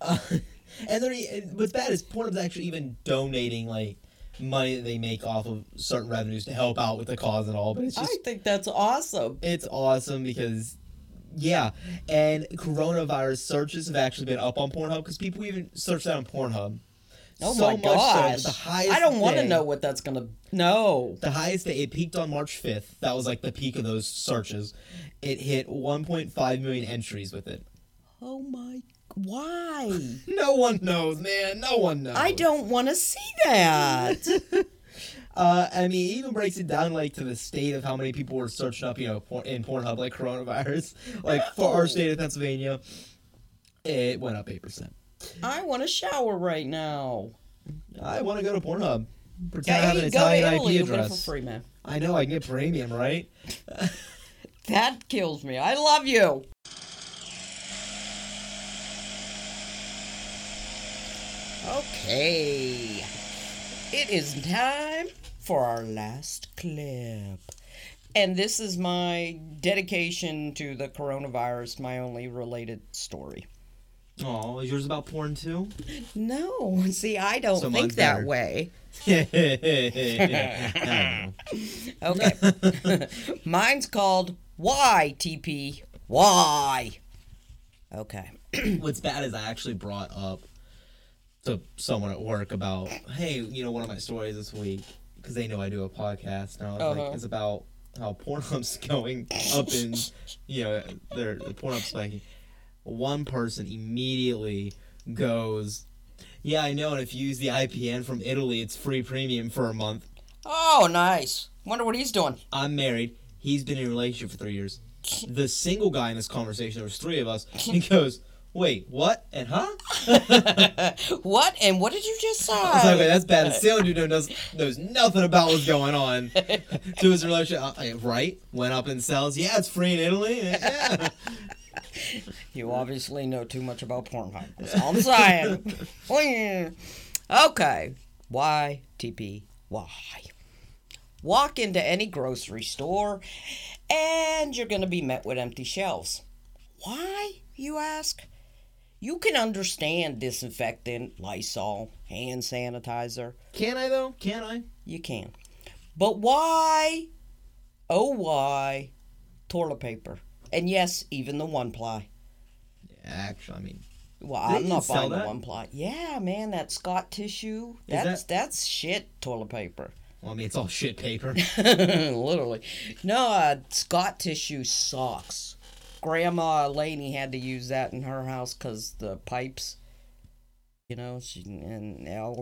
Uh, and they're, e- what's bad is Pornhub's actually even donating like money that they make off of certain revenues to help out with the cause and all. But it's just I think that's awesome. it's awesome because yeah, and coronavirus searches have actually been up on Pornhub because people even search that on Pornhub. Oh So my much so gosh! the highest I don't want to know what that's gonna. No. The highest day it peaked on March 5th. That was like the peak of those searches. It hit 1.5 million entries with it. Oh my. Why? No one knows, man. No one knows. I don't want to see that. Uh, I mean, it even breaks it down like to the state of how many people were searching up, you know, por- in Pornhub like coronavirus. Like for our state of Pennsylvania, it went up eight percent. I want to shower right now. I want to go to Pornhub. Pretend I have an Italian. IP You'll get it for address. free, man. I know I can get premium, right? That kills me. I love you. Okay. It is time for our last clip. And this is my dedication to the coronavirus, my only related story. Oh, is yours about porn too? No, see, I don't think mine's that better. way. Okay. Mine's called Why TP Why. Okay. What's bad is I actually brought up to someone at work about, hey, you know, one of my stories this week because they know I do a podcast. And I was Uh-huh. like, it's about how Pornhub's going up in, you know, their the Pornhub spiking. One person immediately goes, yeah, I know, and if you use the IPN from Italy, it's free premium for a month. Oh, nice. Wonder what he's doing. I'm married. He's been in a relationship for three years. The single guy in this conversation, there was three of us. He goes, "Wait, what? And huh?" What? And what did you just say? Like, "Wait, that's bad." The single dude knows knows nothing about what's going on to his relationship. Uh, uh, right? Went up in sales. Yeah, it's free in Italy. Yeah. You obviously know too much about Pornhub. That's all I'm saying. okay. Why TP? Why? Walk into any grocery store and you're going to be met with empty shelves. Why, you ask? You can understand disinfectant, Lysol, hand sanitizer. Can I though? Can I? You can. But why, oh why, toilet paper? And yes, even the one ply. Yeah, Actually, I mean, Well, I'm not buying the one ply. Yeah, man, that Scott tissue. Is That's that's shit toilet paper. well, I mean, it's all shit paper. Literally. No, uh, Scott tissue sucks. Grandma Laney had to use that in her house because the pipes. You know, she and now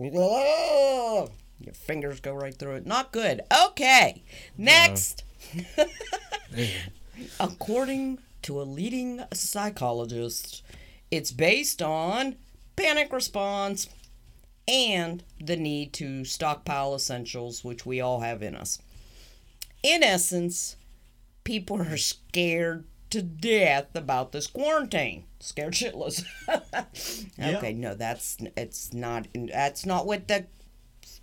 your fingers go right through it. Not good. Okay, next. According to a leading psychologist, it's based on panic response and the need to stockpile essentials, which we all have in us. In essence, people are scared to death about this quarantine. Scared shitless. okay, no, that's it's not that's not what the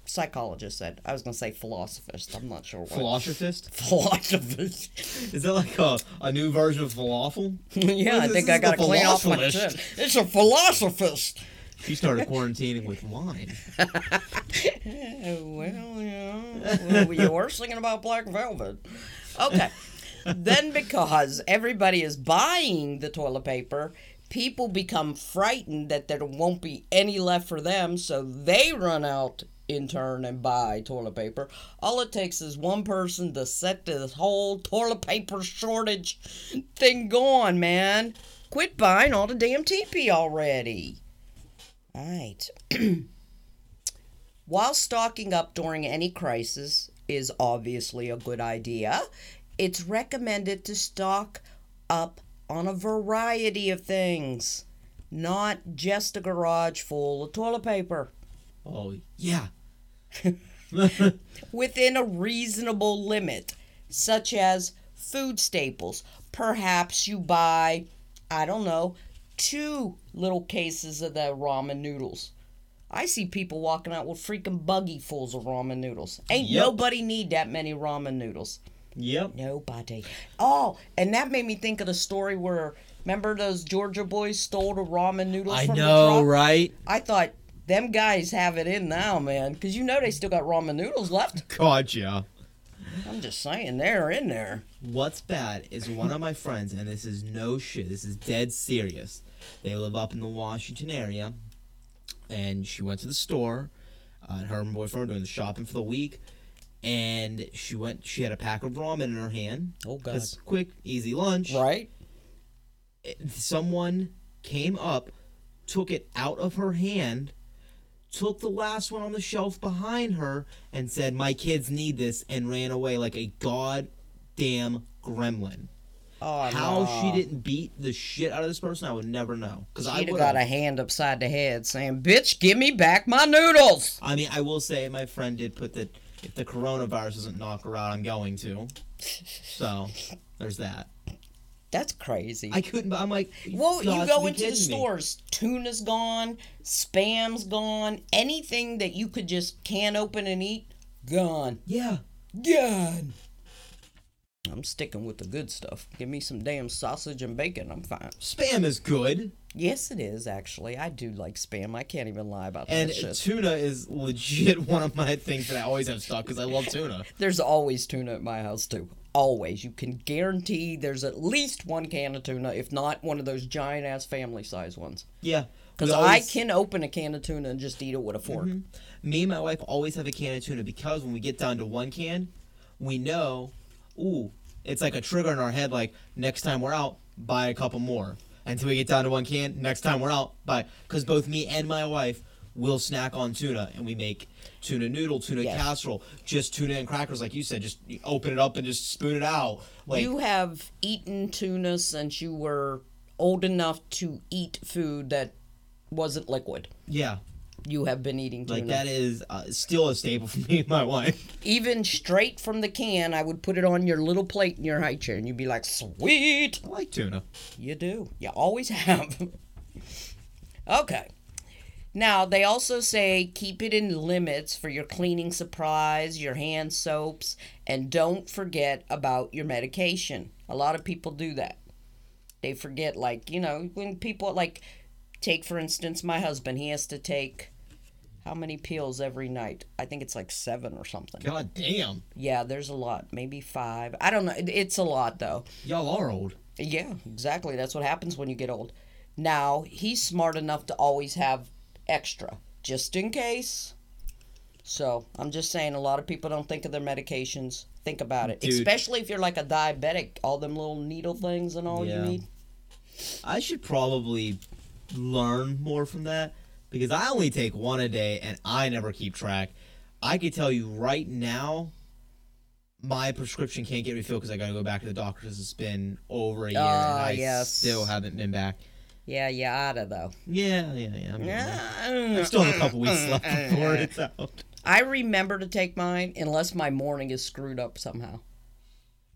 psychologist said. I was gonna say philosophist. I'm not sure what. Philosophist? Philosophist. Is that like a, a new version of falafel? yeah, I think I gotta clean off my chin. It's a philosophist. She started quarantining with wine. Well, yeah. Well, you were singing about Black Velvet. Okay. Then, because everybody is buying the toilet paper, people become frightened that there won't be any left for them, so they run out in turn and buy toilet paper. All it takes is one person to set this whole toilet paper shortage thing going, man. Quit buying all the damn TP already. All right. While stocking up during any crisis is obviously a good idea, it's recommended to stock up on a variety of things, not just a garage full of toilet paper. Oh, yeah. Within a reasonable limit, such as food staples. Perhaps you buy, I don't know, two little cases of the ramen noodles. I see people walking out with freaking buggy fulls of ramen noodles. Ain't Yep. nobody need that many ramen noodles. Yep. Nobody. Oh, and that made me think of the story where remember those Georgia boys stole the ramen noodles I from the know, right? I thought them guys have it in now, man, because you know they still got ramen noodles left. Gotcha. I'm just saying they're in there. What's bad is one of my friends, and this is no shit, this is dead serious. They live up in the Washington area, and she went to the store. Uh, and her and boyfriend were doing the shopping for the week, and she went. She had a pack of ramen in her hand. Oh, God. That's quick, easy lunch. Right? Eh, someone came up, took it out of her hand, took the last one on the shelf behind her, and said, "My kids need this," and ran away like a goddamn gremlin. Oh, How no. she didn't beat the shit out of this person, I would never know. Because I She'd have would got a hand upside the head saying, Bitch, give me back my noodles. I mean, I will say my friend did put that if the coronavirus doesn't knock her out, I'm going to. So there's that. That's crazy. I couldn't. I'm like, well, you go into the kidding me. stores, tuna's gone, spam's gone, anything that you could just can open and eat, gone. Yeah. Gone. I'm sticking with the good stuff. Give me some damn sausage and bacon. I'm fine. Spam is good, Yes, it is actually. I do like spam. I can't even lie about and that shit. And tuna is legit one of my things that I always have stock because I love tuna. There's always tuna at my house too. Always. You can guarantee there's at least one can of tuna, if not one of those giant ass family size ones. Yeah. Because we I can open a can of tuna and just eat it with a fork. Mm-hmm. me and my wife always have a can of tuna because when we get down to one can, we know, ooh, it's like a trigger in our head. Like next time we're out, buy a couple more. Until we get down to one can, next time we're out, buy. Because both me and my wife will snack on tuna, and we make tuna noodle, tuna Yes. casserole, just tuna and crackers, like you said. Just open it up and just spoon it out. Like you have eaten tuna since you were old enough to eat food that wasn't liquid. yeah, You have been eating tuna. like that is uh, still a staple for me and my wife. Even straight from the can, I would put it on your little plate in your high chair, and you'd be like, "Sweet." I like tuna. You do. You always have. okay. Now, they also say keep it in limits for your cleaning supplies, your hand soaps, and don't forget about your medication. A lot of people do that. They forget, like, you know, when people, like, take, for instance, my husband, he has to take how many pills every night? I think it's like seven or something. God damn, Yeah, there's a lot. Maybe five. I don't know. It's a lot, though. y'all are old. Yeah, exactly. That's what happens when you get old. Now, he's smart enough to always have extra, just in case. So, I'm just saying, a lot of people don't think of their medications. Think about it. Dude. Especially if you're like a diabetic, all them little needle things and all Yeah. you need. I should probably learn more from that because I only take one a day and I never keep track. I could tell you right now, my prescription can't get refilled because I got to go back to the doctor because it's been over a year and Ah, I yes. still haven't been back. Yeah, you oughta, though. Yeah, yeah, yeah. I'm Yeah. I still have a couple weeks left before it's out. I remember to take mine unless my morning is screwed up somehow.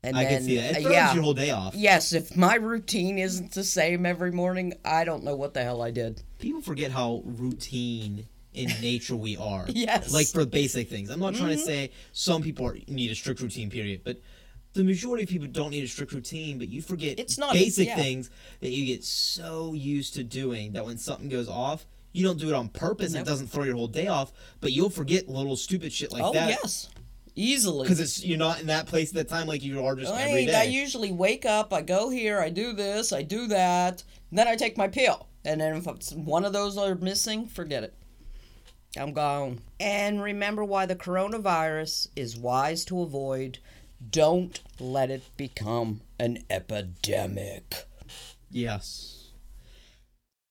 And I then, can see that. It uh, throws yeah. your whole day off. Yes, if my routine isn't the same every morning, I don't know what the hell I did. People forget how routine in nature we are. Yes. Like for basic things. I'm not trying to say some people are, need a strict routine, period, but the majority of people don't need a strict routine, but you forget It's not- basic yeah. things that you get so used to doing that when something goes off, you don't do it on purpose. and Nope. It doesn't throw your whole day off, but you'll forget little stupid shit like oh that. Oh yes, easily. Because it's you're not in that place at that time like you are just I, every I usually wake up, I go here, I do this, I do that, and then I take my pill. And then if it's one of those are missing, forget it. I'm gone. And remember why the coronavirus is wise to avoid. Don't let it become an epidemic. Yes.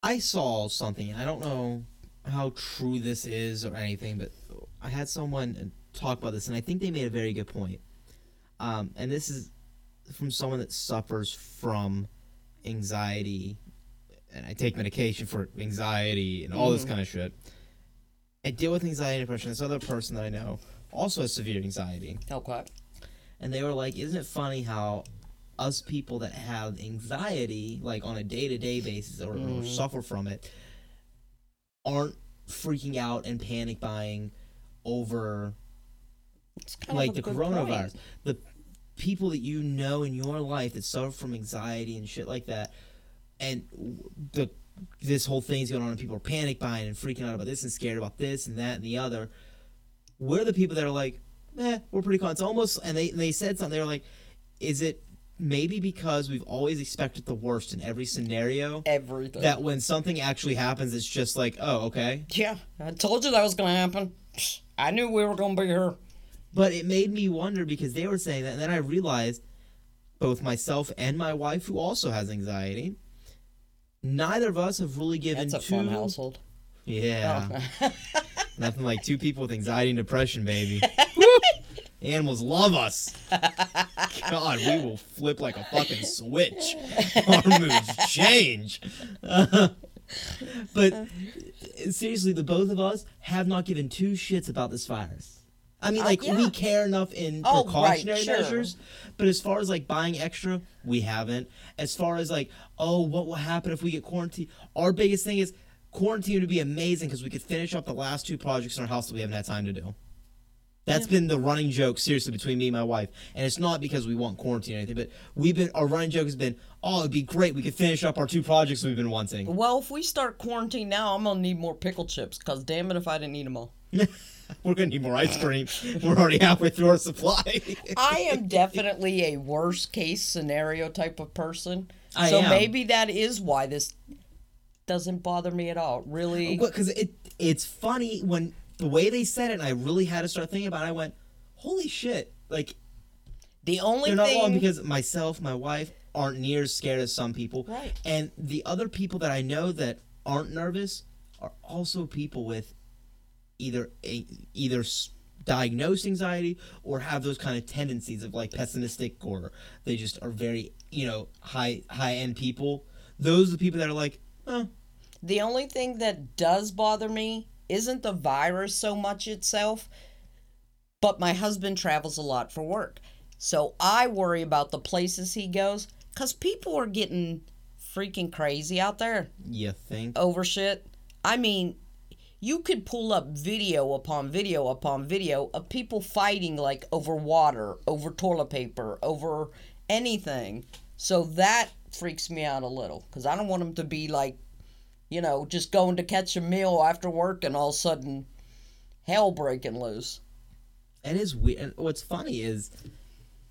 I saw something, I don't know how true this is or anything, but I had someone talk about this, and I think they made a very good point. Um, and this is from someone that suffers from anxiety, and I take medication for anxiety and all this kind of shit. I deal with anxiety and depression. This other person that I know also has severe anxiety Okay. and they were like, "Isn't it funny how us people that have anxiety, like on a day to day basis, or, or suffer from it, aren't freaking out and panic buying over like the coronavirus? point. The people that you know in your life that suffer from anxiety and shit like that, and the this whole thing's going on, and people are panic buying and freaking out about this and scared about this and that and the other. We're the people that are like, eh, we're pretty calm. It's almost, and they they said something. They were like, is it maybe because we've always expected the worst in every scenario Everything. that when something actually happens, it's just like, oh, okay. yeah, I told you that was going to happen. I knew we were going to be here. But it made me wonder because they were saying that, and then I realized both myself and my wife, who also has anxiety, neither of us have really given That's a two. fun household. Yeah, Oh. nothing like two people with anxiety and depression, baby. Animals love us. God, we will flip like a fucking switch. Our moods change. but seriously, the both of us have not given two shits about this virus. I mean, Uh, like yeah. we care enough in Oh, right, precautionary sure. measures, but as far as like buying extra, we haven't. As far as like, oh, what will happen if we get quarantined? Our biggest thing is quarantine would be amazing because we could finish up the last two projects in our house that we haven't had time to do. That's been the running joke, seriously, between me and my wife. And it's not because we want quarantine or anything, but we've been our running joke has been, oh, it'd be great. We could finish up our two projects we've been wanting. Well, if we start quarantine now, I'm going to need more pickle chips, because damn it if I didn't eat them all. We're gonna need more ice cream. We're already halfway through our supply. I am definitely a worst case scenario type of person. I so am. maybe that is why this doesn't bother me at all. Really? because it it's funny when the way they said it, and I really had to start thinking about. it, I went, holy shit! Like The only they're not thing wrong because myself, my wife aren't near as scared as some people, Right. And the other people that I know that aren't nervous are also people with either a, either diagnosed anxiety or have those kind of tendencies of like pessimistic or they just are very you know high high end people. Those are the people that are like, oh, The only thing that does bother me isn't the virus so much itself, but my husband travels a lot for work. So I worry about the places he goes because people are getting freaking crazy out there you think? over shit. I mean, you could pull up video upon video upon video of people fighting like over water, over toilet paper, over anything. So that freaks me out a little because I don't want them to be like, you know, just going to catch a meal after work and all of a sudden hell breaking loose. It is weird. What's funny is,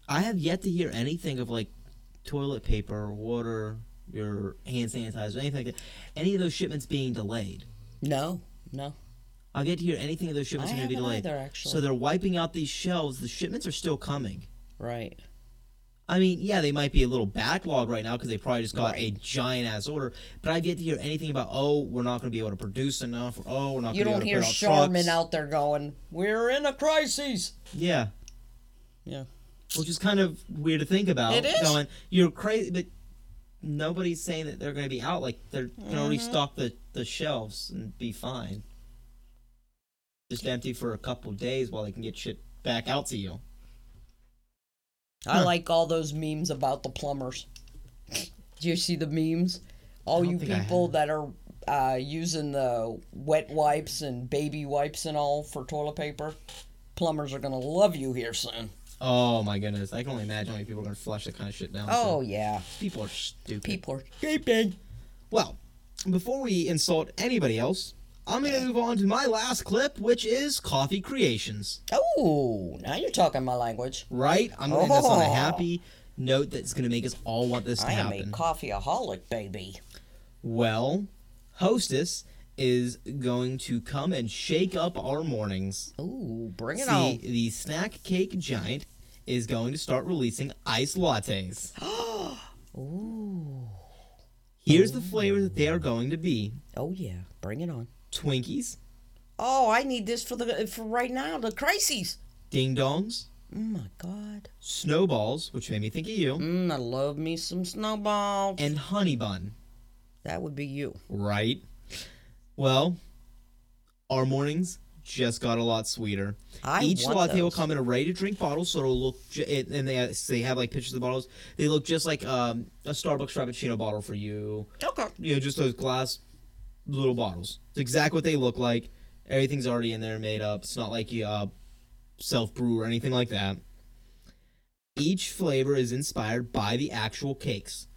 I have yet to hear anything of like toilet paper, water, your hand sanitizer, anything like that. Any of those shipments being delayed. No, no. I've yet to hear anything of those shipments I are going to be delayed. either, actually. So they're wiping out these shelves. The shipments are still coming. Right. I mean, yeah, they might be a little backlog right now because they probably just got a giant ass order. But I've yet to hear anything about oh, we're not going to be able to produce enough. Or, oh, we're not You going to don't be able hear put out Charmin out there going, "We're in a crisis." Yeah, Yeah. which is kind of weird to think about. It is. Going, you're crazy, but nobody's saying that they're going to be out. Like they're going Mm-hmm. to restock the the shelves and be fine. Just empty for a couple days while they can get shit back out to you. I Huh. like all those memes about the plumbers. Do you see the memes? All you people that are uh, using the wet wipes and baby wipes and all for toilet paper. Plumbers are gonna love you here soon. Oh my goodness, I can only imagine how many people are gonna flush that kind of shit down. Oh yeah, people are stupid. people are sleeping. Well, before we insult anybody else, I'm gonna move on to my last clip, which is coffee creations. Oh, now you're talking my language. Right? I'm gonna end this on a Oh. happy note that's gonna make us all want this to I am happen. a coffeeaholic, baby. well, Hostess is going to come and shake up our mornings. Ooh, bring it See, on. the snack cake giant is going to start releasing iced lattes. Ooh. Here's the flavor that they are going to be Oh yeah, bring it on. Twinkies, Oh, I need this for the for right now. The crises. Ding Dongs, Oh my god. Snowballs, which made me think of you, Mm, I love me some snowballs. and Honey Bun. that would be you. Right? Well, our mornings just got a lot sweeter. I Each latte will come in a ready-to-drink bottle, so it'll look. And they they have like pictures of the bottles. They look just like um, a Starbucks Frappuccino bottle for you. Okay. You know, just those glass little bottles. It's exactly what they look like. Everything's already in there, made up. It's not like you uh, self brew or anything like that. Each flavor is inspired by the actual cakes.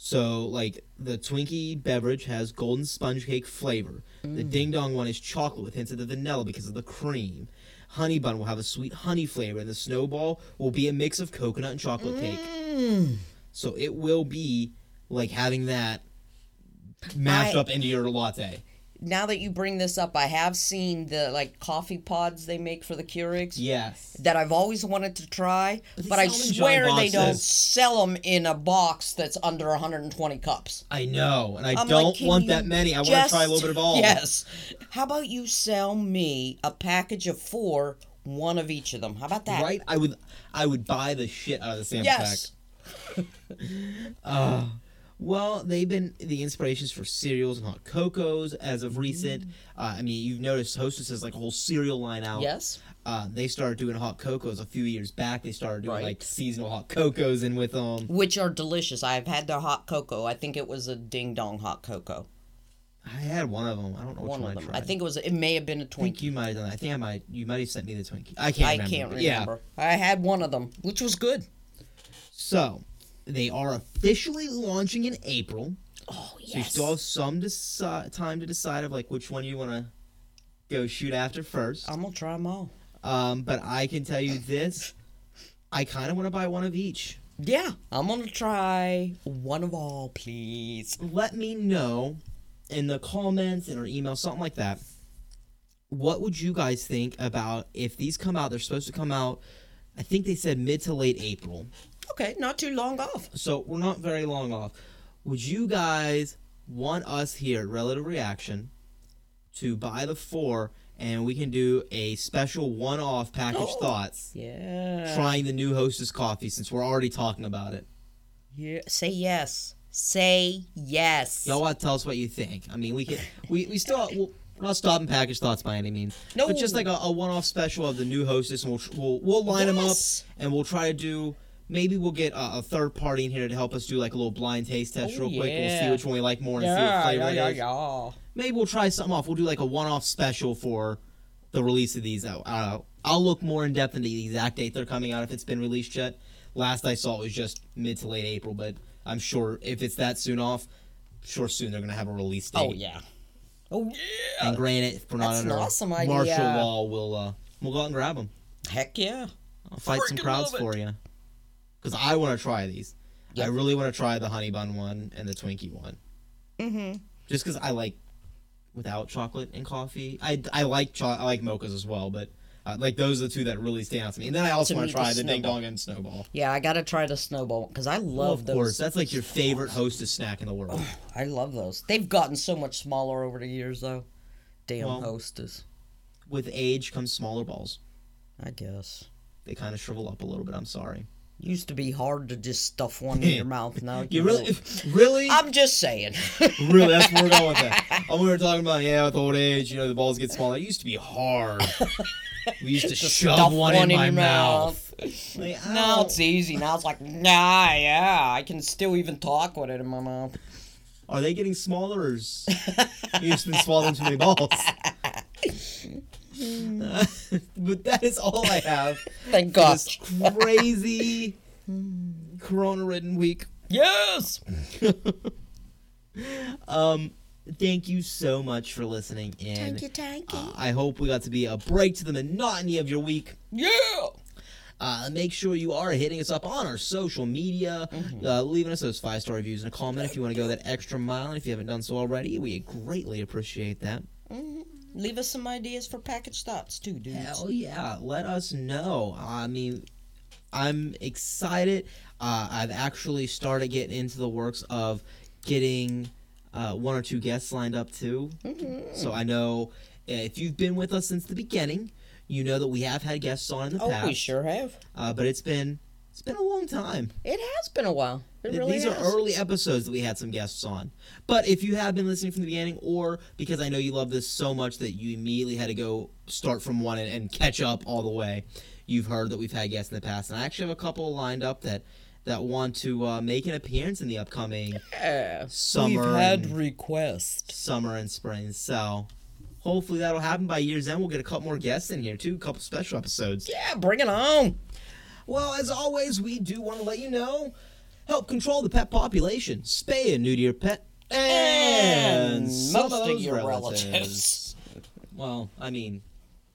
So, like the Twinkie beverage has golden sponge cake flavor. The Ding Dong one is chocolate with hints of the vanilla because of the cream. Honey Bun will have a sweet honey flavor, and the Snowball will be a mix of coconut and chocolate cake. Mm. So it will be like having that mashed I- up into your latte. Now that you bring this up, I have seen the like coffee pods they make for the Keurigs. Yes. That I've always wanted to try, but I sell them in swear they don't sell them in a box that's under 120 cups. I know, and I I'm don't can want that many. I want to try a little bit of all. Yes. How about you sell me a package of four, one of each of them? How about that? Right? I would I would buy the shit out of the sample Yes. pack. Uh, well, they've been the inspirations for cereals and hot cocos as of recent. Mm. Uh, I mean, you've noticed Hostess has like a whole cereal line out. Yes. Uh, they started doing hot cocos a few years back. They started doing Right. like seasonal hot cocos in with them. Which are delicious. I've had their hot cocoa. I think it was a ding dong hot cocoa. I had one of them. I don't know which One of I them. tried. I think it was. It may have been a I think Twinkie. you might have done that. I think I might. You might have sent me the Twinkie. I can't. I remember, can't but yeah. remember. I had one of them, which was good. So, they are officially launching in April. Oh yes. So you still have some deci- time to decide of like which one you want to go shoot after first. I'm gonna try them all. Um, but I can tell you this: I kind of want to buy one of each. Yeah, I'm gonna try one of all, please. Let me know in the comments and or email something like that. What would you guys think about if these come out? They're supposed to come out. I think they said mid to late April. Okay, not too long off. So we're not very long off. Would you guys want us here Relative Reaction to buy the four and we can do a special one off package Oh. thoughts Yeah. trying the new hostess coffee since we're already talking about it? Yeah. Say yes. Say yes. Y'all want to tell us what you think? I mean, we can we, we still we'll, we're not stopping package thoughts by any means. No. But just like a, a one off special of the new hostess and we'll we'll, we'll line them up and we'll try to do maybe we'll get a, a third party in here to help us do like a little blind taste test Oh, real quick. and We'll see yeah. which one we like more and see what Yeah, flavor yeah, it yeah, is. yeah. Maybe we'll try something off. We'll do like a one-off special for the release of these. Uh, uh, I'll look more in depth into the exact date they're coming out if it's been released yet. Last I saw it was just mid to late April, but I'm sure if it's that soon off, sure soon they're gonna have a release date. Oh yeah. Oh yeah. And granted, if we're not That's an under awesome martial idea. law, we'll uh, we'll go out and grab them. Heck yeah. I'll fight some crowds for you. Because I want to try these. I really want to try the honey bun one and the Twinkie one. Mm-hmm. just because I like without chocolate and coffee. I, I like cho- I like mochas as well, but uh, like those are the two that really stand out to me. And then I also want to try the Ding Dong and Snowball. Yeah, I gotta try the snowball because I Well, love of those. Of course, that's like your favorite hostess snack in the world. I love those. They've gotten so much smaller over the years, though. Damn Well- hostess. With age comes smaller balls. I guess. They kind of shrivel up a little bit. I'm sorry. Used to be hard to just stuff one in your mouth. Now You really, really, I'm just saying. really. That's where we're going with that. Oh, we were talking about yeah, with old age, you know, the balls get smaller. It used to be hard. We used to shove stuff one, in, my your mouth. Like, Now it's easy. Now it's like, nah, yeah, I can still even talk with it in my mouth. Are they getting smaller, or is you just been swallowing too many balls? but that is all I have. Thank God. This crazy corona-ridden week. Yes. Um, thank you so much for listening in. Thank you, thank you. Uh, I hope we got to be a break to the monotony of your week. Yeah. Uh, make sure you are hitting us up on our social media, uh, leaving us those five star reviews and a comment if you want to go that extra mile. And if you haven't done so already, we greatly appreciate that. Leave us some ideas for package thoughts too, dude. Hell yeah, let us know. I mean, I'm excited. Uh, I've actually started getting into the works of getting uh, one or two guests lined up too. So I know uh, if you've been with us since the beginning, you know that we have had guests on in the Oh, past. we sure have. Uh, but it's been it's been a long time. It has been a while. It Th- really These has. are early episodes that we had some guests on. But if you have been listening from the beginning, or because I know you love this so much that you immediately had to go start from one and, and catch up all the way, you've heard that we've had guests in the past, and I actually have a couple lined up that that want to uh, make an appearance in the upcoming Yeah. Summer We've had and- requests. summer and spring. So hopefully that'll happen by year's end. We'll get a couple more guests in here too, a couple special episodes. Yeah, bring it on. Well, as always, we do want to let you know help control the pet population, spay and neuter your pet, and, And some most of those your relatives. relatives. Well, I mean,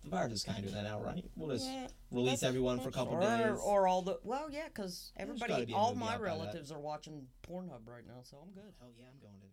the virus is kind of doing that now, right? We'll just Yeah, release everyone for a couple or, days. Or all the well, yeah, because everybody, be all my out by that. relatives are watching Pornhub right now, so I'm good. Hell yeah, I'm going to Italy. I